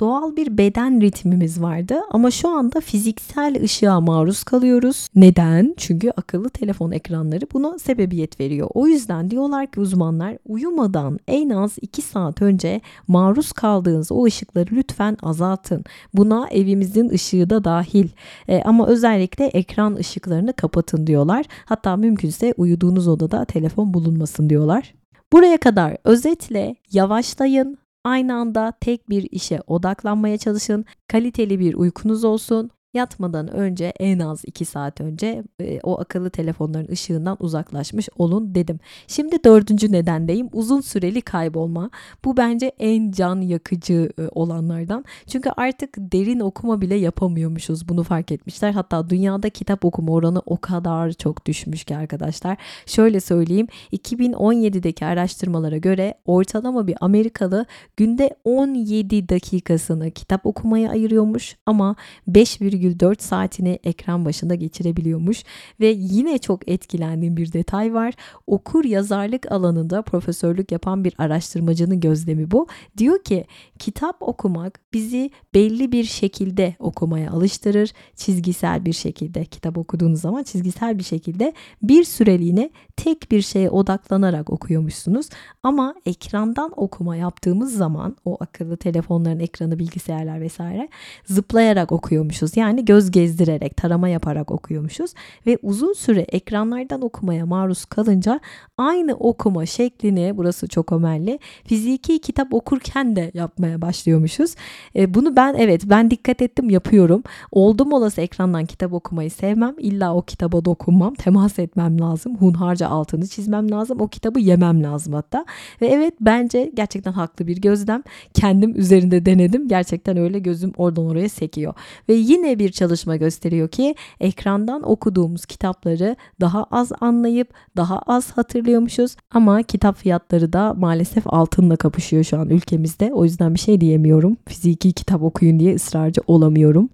doğal bir beden ritmimiz vardı ama şu anda fiziksel ışığa maruz kalıyoruz. Neden? Çünkü akıllı telefon ekranları buna sebebiyet veriyor. O yüzden diyorlar ki uzmanlar uyumadan en az 2 saat önce maruz kaldığınız o ışıkları lütfen azaltın. Buna evimizin ışığı da dahil. E, ama özellikle ekran ışıklarını kapatın diyorlar. Hatta mümkünse uyuduğunuz odada telefon bulunmasın diyorlar. Buraya kadar özetle yavaşlayın, Aynı anda tek bir işe odaklanmaya çalışın. Kaliteli bir uykunuz olsun yatmadan önce en az 2 saat önce e, o akıllı telefonların ışığından uzaklaşmış olun dedim. Şimdi dördüncü nedendeyim. Uzun süreli kaybolma. Bu bence en can yakıcı e, olanlardan. Çünkü artık derin okuma bile yapamıyormuşuz. Bunu fark etmişler. Hatta dünyada kitap okuma oranı o kadar çok düşmüş ki arkadaşlar. Şöyle söyleyeyim. 2017'deki araştırmalara göre ortalama bir Amerikalı günde 17 dakikasını kitap okumaya ayırıyormuş ama 5, 1,4 saatini ekran başında geçirebiliyormuş ve yine çok etkilendiğim bir detay var. Okur yazarlık alanında profesörlük yapan bir araştırmacının gözlemi bu. Diyor ki kitap okumak bizi belli bir şekilde okumaya alıştırır. Çizgisel bir şekilde kitap okuduğunuz zaman çizgisel bir şekilde bir süreliğine tek bir şeye odaklanarak okuyormuşsunuz. Ama ekrandan okuma yaptığımız zaman o akıllı telefonların ekranı bilgisayarlar vesaire zıplayarak okuyormuşuz. Yani Yani göz gezdirerek, tarama yaparak okuyormuşuz ve uzun süre ekranlardan okumaya maruz kalınca aynı okuma şeklini, burası çok ömerli, fiziki kitap okurken de yapmaya başlıyormuşuz. E, bunu ben evet ben dikkat ettim yapıyorum. Oldum olası ekrandan kitap okumayı sevmem. İlla o kitaba dokunmam, temas etmem lazım. Hunharca altını çizmem lazım. O kitabı yemem lazım hatta. Ve evet bence gerçekten haklı bir gözlem. Kendim üzerinde denedim. Gerçekten öyle gözüm oradan oraya sekiyor. Ve yine bir çalışma gösteriyor ki ekrandan okuduğumuz kitapları daha az anlayıp daha az hatırlıyormuşuz. Ama kitap fiyatları da maalesef altınla kapışıyor şu an ülkemizde. O yüzden bir şey diyemiyorum. Fiziki kitap okuyun diye ısrarcı olamıyorum.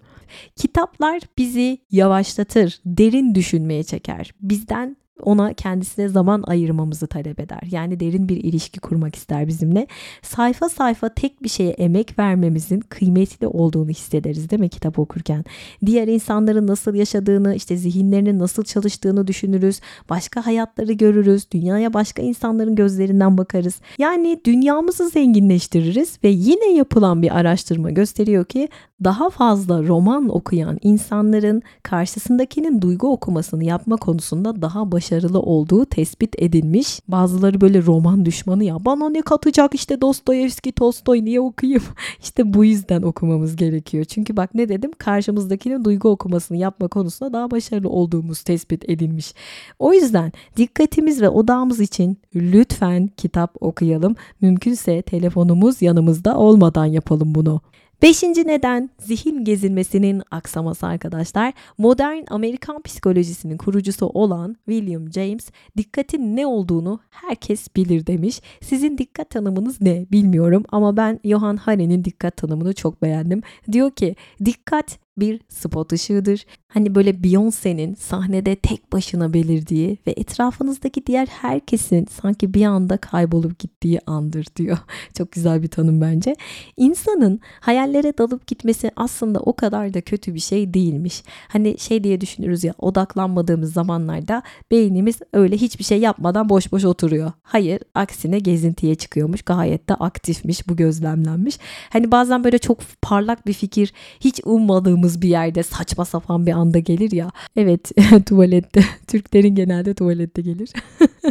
Kitaplar bizi yavaşlatır, derin düşünmeye çeker. Bizden ona kendisine zaman ayırmamızı talep eder. Yani derin bir ilişki kurmak ister bizimle. Sayfa sayfa tek bir şeye emek vermemizin kıymetli olduğunu hissederiz değil mi kitap okurken? Diğer insanların nasıl yaşadığını, işte zihinlerinin nasıl çalıştığını düşünürüz. Başka hayatları görürüz. Dünyaya başka insanların gözlerinden bakarız. Yani dünyamızı zenginleştiririz ve yine yapılan bir araştırma gösteriyor ki daha fazla roman okuyan insanların karşısındakinin duygu okumasını yapma konusunda daha başarılı olduğu tespit edilmiş. Bazıları böyle roman düşmanı ya bana ne katacak işte Dostoyevski, Tolstoy niye okuyayım? *laughs* İşte bu yüzden okumamız gerekiyor. Çünkü bak ne dedim karşımızdakinin duygu okumasını yapma konusunda daha başarılı olduğumuz tespit edilmiş. O yüzden dikkatimiz ve odağımız için lütfen kitap okuyalım. Mümkünse telefonumuz yanımızda olmadan yapalım bunu. Beşinci neden zihin gezinmesinin aksaması arkadaşlar. Modern Amerikan psikolojisinin kurucusu olan William James dikkatin ne olduğunu herkes bilir demiş. Sizin dikkat tanımınız ne bilmiyorum ama ben Johan Hari'nin dikkat tanımını çok beğendim. Diyor ki dikkat bir spot ışığıdır. Hani böyle Beyoncé'nin sahnede tek başına belirdiği ve etrafınızdaki diğer herkesin sanki bir anda kaybolup gittiği andır diyor. *laughs* Çok güzel bir tanım bence. İnsanın hayallere dalıp gitmesi aslında o kadar da kötü bir şey değilmiş. Hani şey diye düşünürüz ya odaklanmadığımız zamanlarda beynimiz öyle hiçbir şey yapmadan boş boş oturuyor. Hayır aksine gezintiye çıkıyormuş. Gayet de aktifmiş bu gözlemlenmiş. Hani bazen böyle çok parlak bir fikir hiç ummadığımız bir yerde saçma sapan bir anda gelir ya. Evet *laughs* tuvalette. Türklerin genelde tuvalette gelir.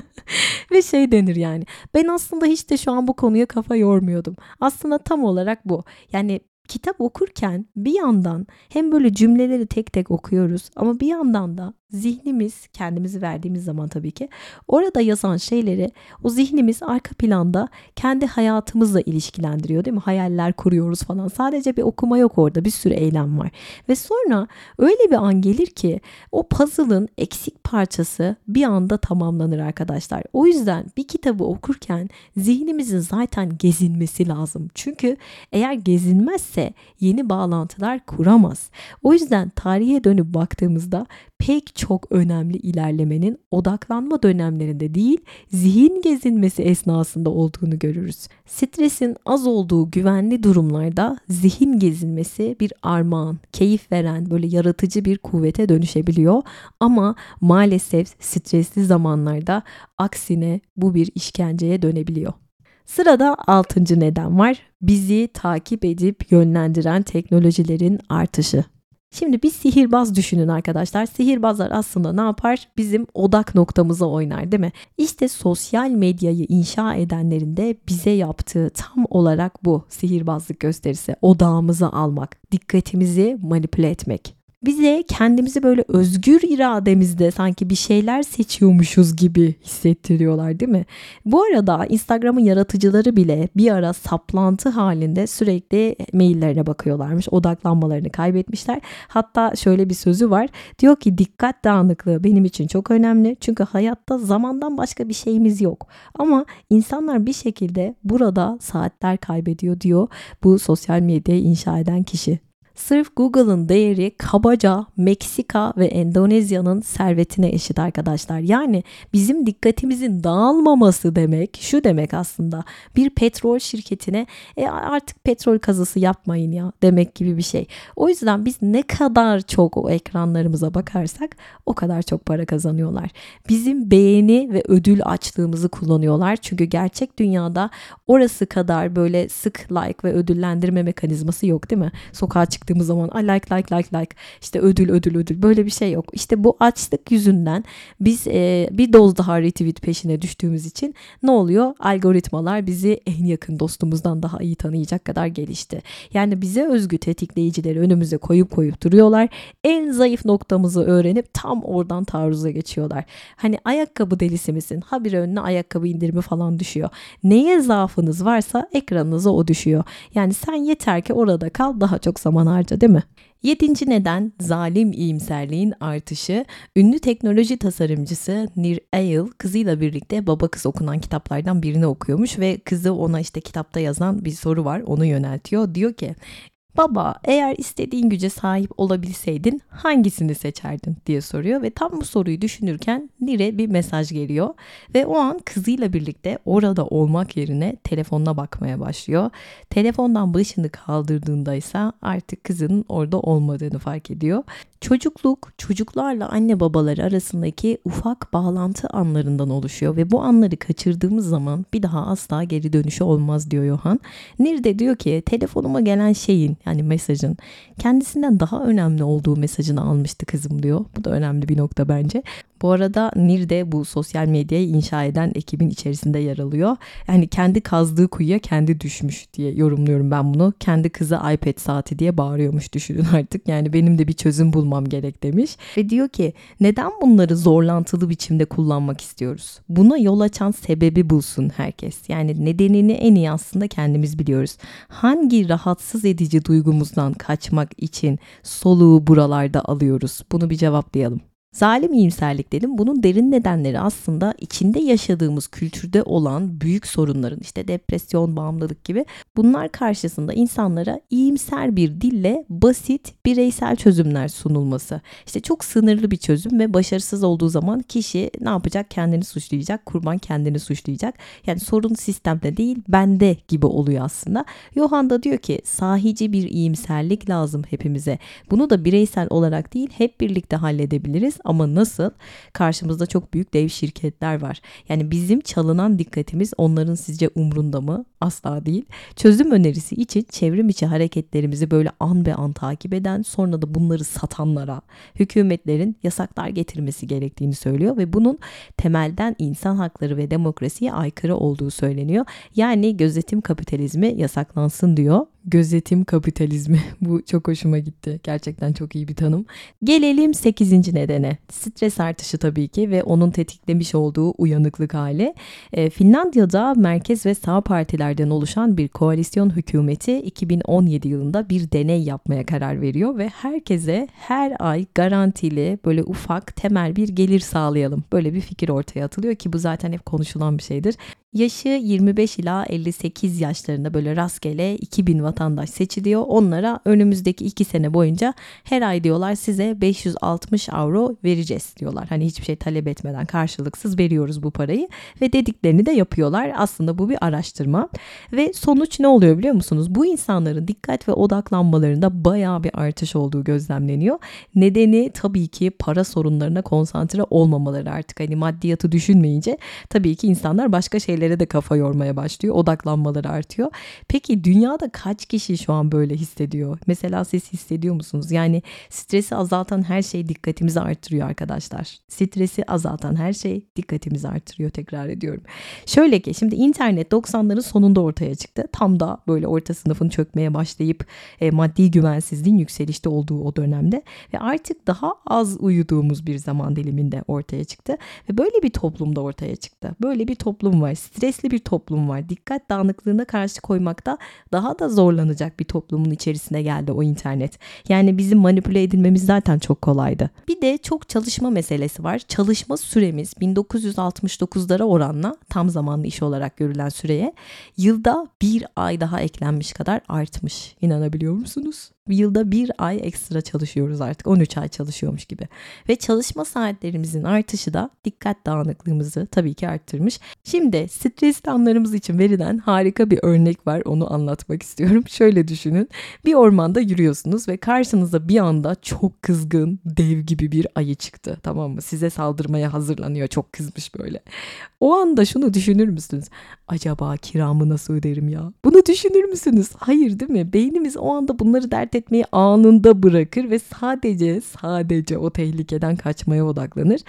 *laughs* Ve şey denir yani. Ben aslında hiç de şu an bu konuya kafa yormuyordum. Aslında tam olarak bu. Yani kitap okurken bir yandan hem böyle cümleleri tek tek okuyoruz ama bir yandan da zihnimiz kendimizi verdiğimiz zaman tabii ki orada yazan şeyleri o zihnimiz arka planda kendi hayatımızla ilişkilendiriyor değil mi? Hayaller kuruyoruz falan. Sadece bir okuma yok orada. Bir sürü eylem var. Ve sonra öyle bir an gelir ki o puzzle'ın eksik parçası bir anda tamamlanır arkadaşlar. O yüzden bir kitabı okurken zihnimizin zaten gezinmesi lazım. Çünkü eğer gezinmezse yeni bağlantılar kuramaz. O yüzden tarihe dönüp baktığımızda pek çok önemli ilerlemenin odaklanma dönemlerinde değil, zihin gezinmesi esnasında olduğunu görürüz. Stresin az olduğu güvenli durumlarda zihin gezinmesi bir armağan, keyif veren, böyle yaratıcı bir kuvvete dönüşebiliyor. Ama maalesef stresli zamanlarda aksine bu bir işkenceye dönebiliyor. Sırada altıncı neden var. Bizi takip edip yönlendiren teknolojilerin artışı. Şimdi bir sihirbaz düşünün arkadaşlar. Sihirbazlar aslında ne yapar? Bizim odak noktamıza oynar değil mi? İşte sosyal medyayı inşa edenlerin de bize yaptığı tam olarak bu sihirbazlık gösterisi. Odağımızı almak, dikkatimizi manipüle etmek bize kendimizi böyle özgür irademizde sanki bir şeyler seçiyormuşuz gibi hissettiriyorlar değil mi? Bu arada Instagram'ın yaratıcıları bile bir ara saplantı halinde sürekli maillerine bakıyorlarmış. Odaklanmalarını kaybetmişler. Hatta şöyle bir sözü var. Diyor ki dikkat dağınıklığı benim için çok önemli. Çünkü hayatta zamandan başka bir şeyimiz yok. Ama insanlar bir şekilde burada saatler kaybediyor diyor bu sosyal medyayı inşa eden kişi. Sırf Google'ın değeri kabaca Meksika ve Endonezya'nın servetine eşit arkadaşlar. Yani bizim dikkatimizin dağılmaması demek şu demek aslında. Bir petrol şirketine e artık petrol kazısı yapmayın ya demek gibi bir şey. O yüzden biz ne kadar çok o ekranlarımıza bakarsak o kadar çok para kazanıyorlar. Bizim beğeni ve ödül açlığımızı kullanıyorlar. Çünkü gerçek dünyada orası kadar böyle sık like ve ödüllendirme mekanizması yok değil mi? Sokağa çık çıktığımız zaman like like like like işte ödül ödül ödül böyle bir şey yok. İşte bu açlık yüzünden biz e, bir doz daha retweet peşine düştüğümüz için ne oluyor? Algoritmalar bizi en yakın dostumuzdan daha iyi tanıyacak kadar gelişti. Yani bize özgü tetikleyicileri önümüze koyup koyup duruyorlar. En zayıf noktamızı öğrenip tam oradan taarruza geçiyorlar. Hani ayakkabı delisi misin? Habire önüne ayakkabı indirimi falan düşüyor. Neye zaafınız varsa ekranınıza o düşüyor. Yani sen yeter ki orada kal daha çok zaman harca değil mi? Yedinci neden zalim iyimserliğin artışı. Ünlü teknoloji tasarımcısı Nir Eyal kızıyla birlikte baba kız okunan kitaplardan birini okuyormuş ve kızı ona işte kitapta yazan bir soru var onu yöneltiyor. Diyor ki Baba eğer istediğin güce sahip olabilseydin hangisini seçerdin diye soruyor ve tam bu soruyu düşünürken Nire bir mesaj geliyor ve o an kızıyla birlikte orada olmak yerine telefonuna bakmaya başlıyor. Telefondan başını kaldırdığında ise artık kızının orada olmadığını fark ediyor. Çocukluk çocuklarla anne babaları arasındaki ufak bağlantı anlarından oluşuyor ve bu anları kaçırdığımız zaman bir daha asla geri dönüşü olmaz diyor Johan. Nir de diyor ki telefonuma gelen şeyin yani mesajın kendisinden daha önemli olduğu mesajını almıştı kızım diyor. Bu da önemli bir nokta bence. Bu arada Nir de bu sosyal medyayı inşa eden ekibin içerisinde yer alıyor. Yani kendi kazdığı kuyuya kendi düşmüş diye yorumluyorum ben bunu. Kendi kızı iPad saati diye bağırıyormuş düşünün artık. Yani benim de bir çözüm bulmam gerek demiş. Ve diyor ki neden bunları zorlantılı biçimde kullanmak istiyoruz? Buna yol açan sebebi bulsun herkes. Yani nedenini en iyi aslında kendimiz biliyoruz. Hangi rahatsız edici duygumuzdan kaçmak için soluğu buralarda alıyoruz? Bunu bir cevaplayalım. Zalim iyimserlik dedim. Bunun derin nedenleri aslında içinde yaşadığımız kültürde olan büyük sorunların işte depresyon, bağımlılık gibi bunlar karşısında insanlara iyimser bir dille basit bireysel çözümler sunulması. İşte çok sınırlı bir çözüm ve başarısız olduğu zaman kişi ne yapacak? Kendini suçlayacak, kurban kendini suçlayacak. Yani sorun sistemde değil bende gibi oluyor aslında. Johan da diyor ki sahici bir iyimserlik lazım hepimize. Bunu da bireysel olarak değil hep birlikte halledebiliriz ama nasıl? Karşımızda çok büyük dev şirketler var. Yani bizim çalınan dikkatimiz onların sizce umrunda mı? Asla değil. Çözüm önerisi için çevrim içi hareketlerimizi böyle an be an takip eden sonra da bunları satanlara hükümetlerin yasaklar getirmesi gerektiğini söylüyor ve bunun temelden insan hakları ve demokrasiye aykırı olduğu söyleniyor. Yani gözetim kapitalizmi yasaklansın diyor gözetim kapitalizmi. *laughs* Bu çok hoşuma gitti. Gerçekten çok iyi bir tanım. Gelelim 8. nedene. Stres artışı tabii ki ve onun tetiklemiş olduğu uyanıklık hali. E, Finlandiya'da merkez ve sağ partilerden oluşan bir koalisyon hükümeti 2017 yılında bir deney yapmaya karar veriyor ve herkese her ay garantili böyle ufak temel bir gelir sağlayalım. Böyle bir fikir ortaya atılıyor ki bu zaten hep konuşulan bir şeydir. Yaşı 25 ila 58 yaşlarında böyle rastgele 2000 vatandaş seçiliyor. Onlara önümüzdeki 2 sene boyunca her ay diyorlar size 560 avro vereceğiz diyorlar. Hani hiçbir şey talep etmeden karşılıksız veriyoruz bu parayı ve dediklerini de yapıyorlar. Aslında bu bir araştırma ve sonuç ne oluyor biliyor musunuz? Bu insanların dikkat ve odaklanmalarında bayağı bir artış olduğu gözlemleniyor. Nedeni tabii ki para sorunlarına konsantre olmamaları artık. Hani maddiyatı düşünmeyince tabii ki insanlar başka şeyler şeylere de kafa yormaya başlıyor. Odaklanmaları artıyor. Peki dünyada kaç kişi şu an böyle hissediyor? Mesela siz hissediyor musunuz? Yani stresi azaltan her şey dikkatimizi artırıyor arkadaşlar. Stresi azaltan her şey dikkatimizi artırıyor tekrar ediyorum. Şöyle ki şimdi internet 90'ların sonunda ortaya çıktı. Tam da böyle orta sınıfın çökmeye başlayıp e, maddi güvensizliğin yükselişte olduğu o dönemde ve artık daha az uyuduğumuz bir zaman diliminde ortaya çıktı ve böyle bir toplumda ortaya çıktı. Böyle bir toplum var stresli bir toplum var. Dikkat dağınıklığına karşı koymakta daha da zorlanacak bir toplumun içerisine geldi o internet. Yani bizim manipüle edilmemiz zaten çok kolaydı. Bir de çok çalışma meselesi var. Çalışma süremiz 1969'lara oranla tam zamanlı iş olarak görülen süreye yılda bir ay daha eklenmiş kadar artmış. İnanabiliyor musunuz? Yılda bir ay ekstra çalışıyoruz artık 13 ay çalışıyormuş gibi. Ve çalışma saatlerimizin artışı da dikkat dağınıklığımızı tabii ki arttırmış. Şimdi stresli anlarımız için verilen harika bir örnek var onu anlatmak istiyorum. *laughs* Şöyle düşünün bir ormanda yürüyorsunuz ve karşınıza bir anda çok kızgın dev gibi bir ayı çıktı tamam mı? Size saldırmaya hazırlanıyor çok kızmış böyle. O anda şunu düşünür müsünüz? Acaba kiramı nasıl öderim ya? Bunu düşünür müsünüz? Hayır değil mi? Beynimiz o anda bunları dert etmeyi anında bırakır ve sadece sadece o tehlikeden kaçmaya odaklanır.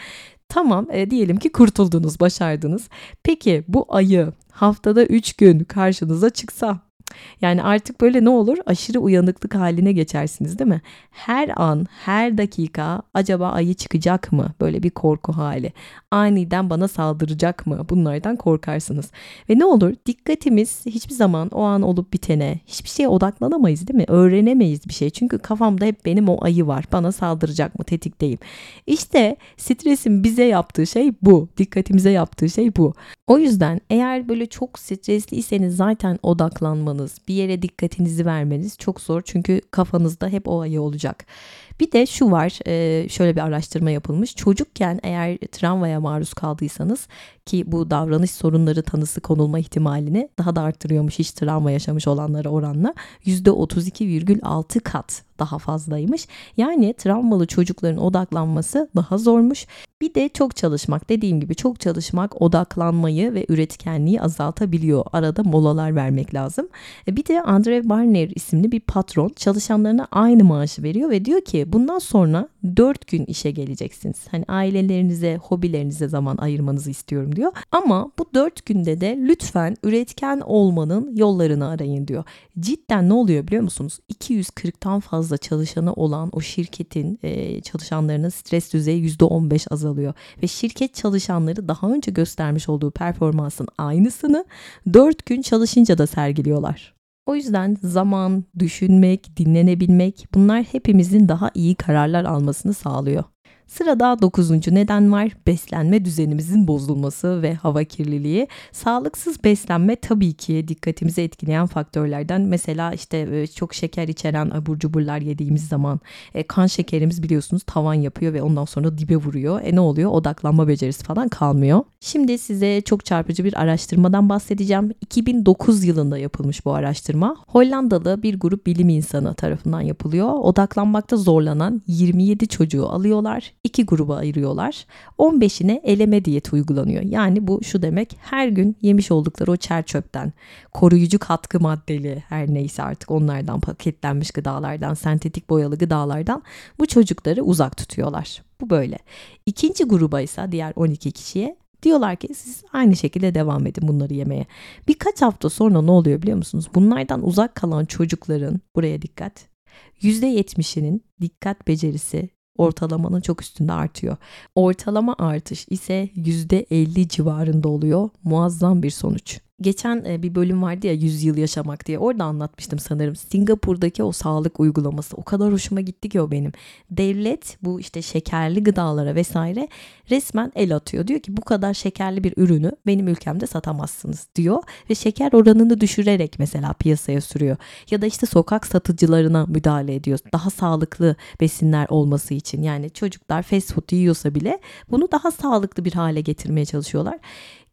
Tamam e, diyelim ki kurtuldunuz, başardınız. Peki bu ayı haftada 3 gün karşınıza çıksa yani artık böyle ne olur? Aşırı uyanıklık haline geçersiniz değil mi? Her an, her dakika acaba ayı çıkacak mı? Böyle bir korku hali. Aniden bana saldıracak mı? Bunlardan korkarsınız. Ve ne olur? Dikkatimiz hiçbir zaman o an olup bitene, hiçbir şeye odaklanamayız değil mi? Öğrenemeyiz bir şey. Çünkü kafamda hep benim o ayı var. Bana saldıracak mı? Tetikteyim. İşte stresin bize yaptığı şey bu. Dikkatimize yaptığı şey bu. O yüzden eğer böyle çok stresliyseniz zaten odaklanmanız, bir yere dikkatinizi vermeniz çok zor. Çünkü kafanızda hep o ayı olacak. Bir de şu var şöyle bir araştırma yapılmış. Çocukken eğer travmaya maruz kaldıysanız ki bu davranış sorunları tanısı konulma ihtimalini daha da arttırıyormuş hiç travma yaşamış olanlara oranla %32,6 kat daha fazlaymış. Yani travmalı çocukların odaklanması daha zormuş. Bir de çok çalışmak dediğim gibi çok çalışmak odaklanmayı ve üretkenliği azaltabiliyor. Arada molalar vermek lazım. E, bir de Andre Barner isimli bir patron çalışanlarına aynı maaşı veriyor ve diyor ki bundan sonra 4 gün işe geleceksiniz. Hani ailelerinize, hobilerinize zaman ayırmanızı istiyorum diyor. Ama bu 4 günde de lütfen üretken olmanın yollarını arayın diyor. Cidden ne oluyor biliyor musunuz? 240'tan fazla çalışanı olan o şirketin e, çalışanlarının stres düzeyi %15 azalıyor. Ve şirket çalışanları daha önce göstermiş olduğu performansın aynısını 4 gün çalışınca da sergiliyorlar. O yüzden zaman, düşünmek, dinlenebilmek bunlar hepimizin daha iyi kararlar almasını sağlıyor. Sırada dokuzuncu neden var. Beslenme düzenimizin bozulması ve hava kirliliği. Sağlıksız beslenme tabii ki dikkatimizi etkileyen faktörlerden. Mesela işte e, çok şeker içeren abur cuburlar yediğimiz zaman e, kan şekerimiz biliyorsunuz tavan yapıyor ve ondan sonra dibe vuruyor. E ne oluyor? Odaklanma becerisi falan kalmıyor. Şimdi size çok çarpıcı bir araştırmadan bahsedeceğim. 2009 yılında yapılmış bu araştırma. Hollandalı bir grup bilim insanı tarafından yapılıyor. Odaklanmakta zorlanan 27 çocuğu alıyorlar iki gruba ayırıyorlar. 15'ine eleme diyeti uygulanıyor. Yani bu şu demek her gün yemiş oldukları o çer çöpten, koruyucu katkı maddeli her neyse artık onlardan paketlenmiş gıdalardan, sentetik boyalı gıdalardan bu çocukları uzak tutuyorlar. Bu böyle. İkinci gruba ise diğer 12 kişiye Diyorlar ki siz aynı şekilde devam edin bunları yemeye. Birkaç hafta sonra ne oluyor biliyor musunuz? Bunlardan uzak kalan çocukların buraya dikkat. %70'inin dikkat becerisi ortalamanın çok üstünde artıyor. Ortalama artış ise %50 civarında oluyor. Muazzam bir sonuç. Geçen e, bir bölüm vardı ya 100 yıl yaşamak diye. Orada anlatmıştım sanırım. Singapur'daki o sağlık uygulaması o kadar hoşuma gitti ki o benim. Devlet bu işte şekerli gıdalara vesaire resmen el atıyor. Diyor ki bu kadar şekerli bir ürünü benim ülkemde satamazsınız diyor. Ve şeker oranını düşürerek mesela piyasaya sürüyor. Ya da işte sokak satıcılarına müdahale ediyor. Daha sağlıklı besinler olması için. Yani çocuklar fast food yiyorsa bile bunu daha sağlıklı bir hale getirmeye çalışıyorlar.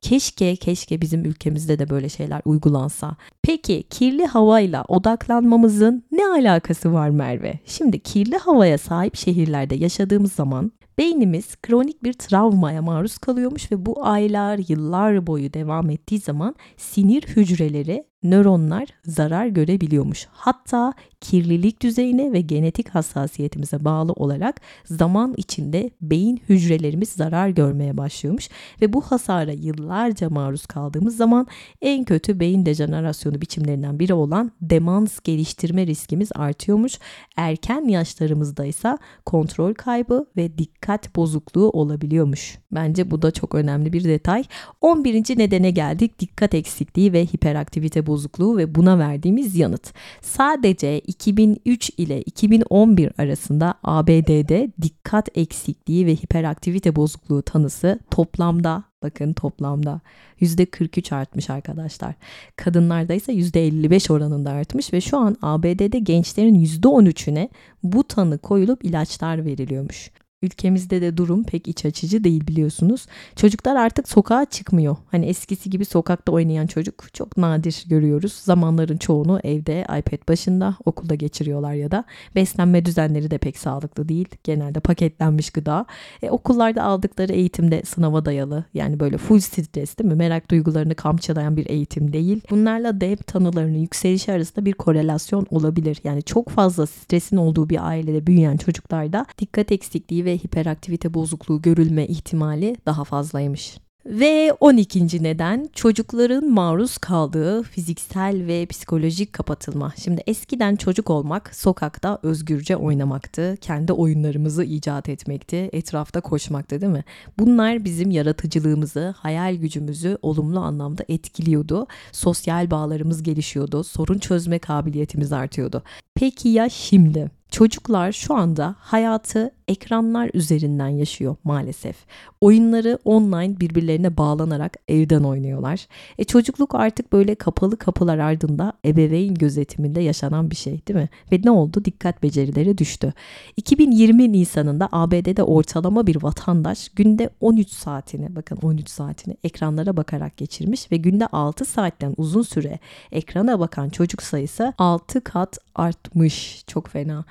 Keşke keşke bizim ülkemizde de böyle şeyler uygulansa. Peki kirli havayla odaklanmamızın ne alakası var Merve? Şimdi kirli havaya sahip şehirlerde yaşadığımız zaman beynimiz kronik bir travmaya maruz kalıyormuş ve bu aylar, yıllar boyu devam ettiği zaman sinir hücreleri nöronlar zarar görebiliyormuş. Hatta kirlilik düzeyine ve genetik hassasiyetimize bağlı olarak zaman içinde beyin hücrelerimiz zarar görmeye başlıyormuş ve bu hasara yıllarca maruz kaldığımız zaman en kötü beyin dejenerasyonu biçimlerinden biri olan demans geliştirme riskimiz artıyormuş. Erken yaşlarımızda ise kontrol kaybı ve dikkat bozukluğu olabiliyormuş. Bence bu da çok önemli bir detay. 11. nedene geldik. Dikkat eksikliği ve hiperaktivite bozukluğu ve buna verdiğimiz yanıt. Sadece 2003 ile 2011 arasında ABD'de dikkat eksikliği ve hiperaktivite bozukluğu tanısı toplamda bakın toplamda %43 artmış arkadaşlar. Kadınlarda ise %55 oranında artmış ve şu an ABD'de gençlerin %13'üne bu tanı koyulup ilaçlar veriliyormuş. Ülkemizde de durum pek iç açıcı değil biliyorsunuz. Çocuklar artık sokağa çıkmıyor. Hani eskisi gibi sokakta oynayan çocuk çok nadir görüyoruz. Zamanların çoğunu evde iPad başında okulda geçiriyorlar ya da beslenme düzenleri de pek sağlıklı değil. Genelde paketlenmiş gıda. E, okullarda aldıkları eğitimde sınava dayalı. Yani böyle full stres değil mi? Merak duygularını kamçılayan bir eğitim değil. Bunlarla DEP tanılarının yükselişi arasında bir korelasyon olabilir. Yani çok fazla stresin olduğu bir ailede büyüyen çocuklarda dikkat eksikliği ve hiperaktivite bozukluğu görülme ihtimali daha fazlaymış. Ve 12. neden çocukların maruz kaldığı fiziksel ve psikolojik kapatılma. Şimdi eskiden çocuk olmak sokakta özgürce oynamaktı. Kendi oyunlarımızı icat etmekti. Etrafta koşmaktı değil mi? Bunlar bizim yaratıcılığımızı, hayal gücümüzü olumlu anlamda etkiliyordu. Sosyal bağlarımız gelişiyordu. Sorun çözme kabiliyetimiz artıyordu. Peki ya şimdi? Çocuklar şu anda hayatı ekranlar üzerinden yaşıyor maalesef. Oyunları online birbirlerine bağlanarak evden oynuyorlar. E çocukluk artık böyle kapalı kapılar ardında ebeveyn gözetiminde yaşanan bir şey değil mi? Ve ne oldu? Dikkat becerileri düştü. 2020 Nisan'ında ABD'de ortalama bir vatandaş günde 13 saatini bakın 13 saatini ekranlara bakarak geçirmiş ve günde 6 saatten uzun süre ekrana bakan çocuk sayısı 6 kat artmış. Çok fena.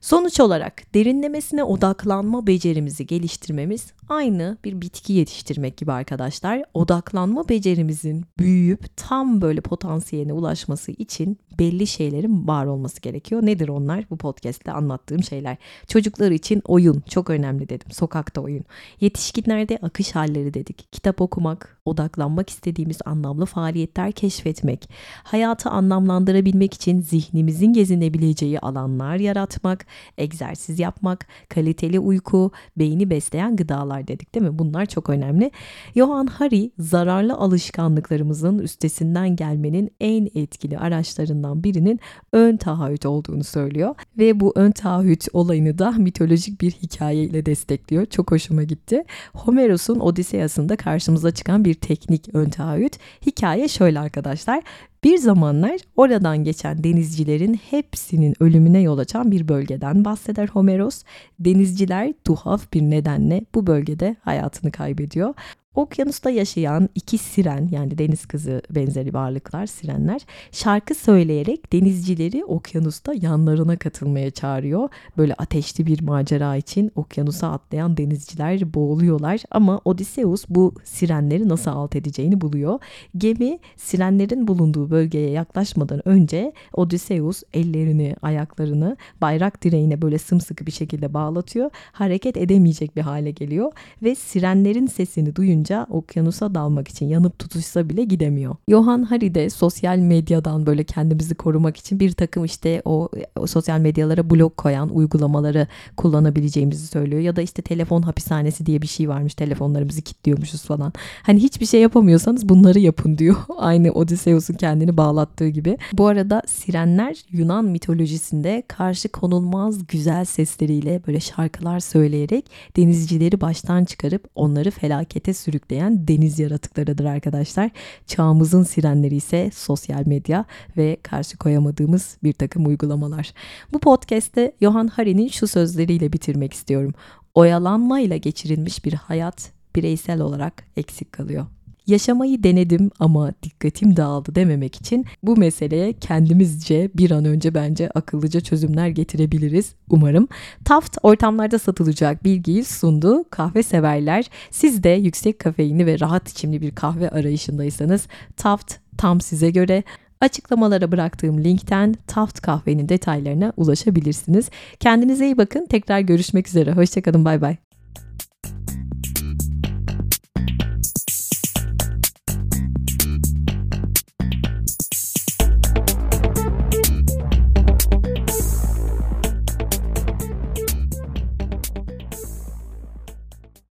Sonuç olarak derinlemesine odaklanma becerimizi geliştirmemiz aynı bir bitki yetiştirmek gibi arkadaşlar. Odaklanma becerimizin büyüyüp tam böyle potansiyeline ulaşması için belli şeylerin var olması gerekiyor. Nedir onlar? Bu podcast'te anlattığım şeyler. Çocuklar için oyun çok önemli dedim. Sokakta oyun. Yetişkinlerde akış halleri dedik. Kitap okumak, odaklanmak istediğimiz anlamlı faaliyetler keşfetmek, hayatı anlamlandırabilmek için zihnimizin gezinebileceği alanlar yaratmak, egzersiz yapmak, kaliteli uyku, beyni besleyen gıdalar dedik değil mi? Bunlar çok önemli. Johan Hari zararlı alışkanlıklarımızın üstesinden gelmenin en etkili araçlarından birinin ön taahhüt olduğunu söylüyor ve bu ön taahhüt olayını da mitolojik bir hikayeyle destekliyor. Çok hoşuma gitti. Homeros'un Odiseyası'nda karşımıza çıkan bir teknik ön taahhüt. Hikaye şöyle arkadaşlar. Bir zamanlar oradan geçen denizcilerin hepsinin ölümüne yol açan bir bölgeden bahseder Homeros. Denizciler tuhaf bir nedenle bu bölgede hayatını kaybediyor. Okyanusta yaşayan iki siren yani deniz kızı benzeri varlıklar sirenler şarkı söyleyerek denizcileri okyanusta yanlarına katılmaya çağırıyor. Böyle ateşli bir macera için okyanusa atlayan denizciler boğuluyorlar ama Odysseus bu sirenleri nasıl alt edeceğini buluyor. Gemi sirenlerin bulunduğu bölgeye yaklaşmadan önce Odysseus ellerini ayaklarını bayrak direğine böyle sımsıkı bir şekilde bağlatıyor. Hareket edemeyecek bir hale geliyor ve sirenlerin sesini duyunca boyunca okyanusa dalmak için yanıp tutuşsa bile gidemiyor. Johan Hari de sosyal medyadan böyle kendimizi korumak için bir takım işte o, o sosyal medyalara blok koyan uygulamaları kullanabileceğimizi söylüyor. Ya da işte telefon hapishanesi diye bir şey varmış. Telefonlarımızı kilitliyormuşuz falan. Hani hiçbir şey yapamıyorsanız bunları yapın diyor. *laughs* Aynı Odysseus'un kendini bağlattığı gibi. Bu arada sirenler Yunan mitolojisinde karşı konulmaz güzel sesleriyle böyle şarkılar söyleyerek denizcileri baştan çıkarıp onları felakete sürüklüyor sürükleyen deniz yaratıklarıdır arkadaşlar. Çağımızın sirenleri ise sosyal medya ve karşı koyamadığımız bir takım uygulamalar. Bu podcast'te Johan Hari'nin şu sözleriyle bitirmek istiyorum. Oyalanmayla geçirilmiş bir hayat bireysel olarak eksik kalıyor. Yaşamayı denedim ama dikkatim dağıldı dememek için bu meseleye kendimizce bir an önce bence akıllıca çözümler getirebiliriz umarım. Taft ortamlarda satılacak bilgiyi sundu. Kahve severler siz de yüksek kafeinli ve rahat içimli bir kahve arayışındaysanız Taft tam size göre. Açıklamalara bıraktığım linkten Taft kahvenin detaylarına ulaşabilirsiniz. Kendinize iyi bakın. Tekrar görüşmek üzere. Hoşçakalın. Bay bay.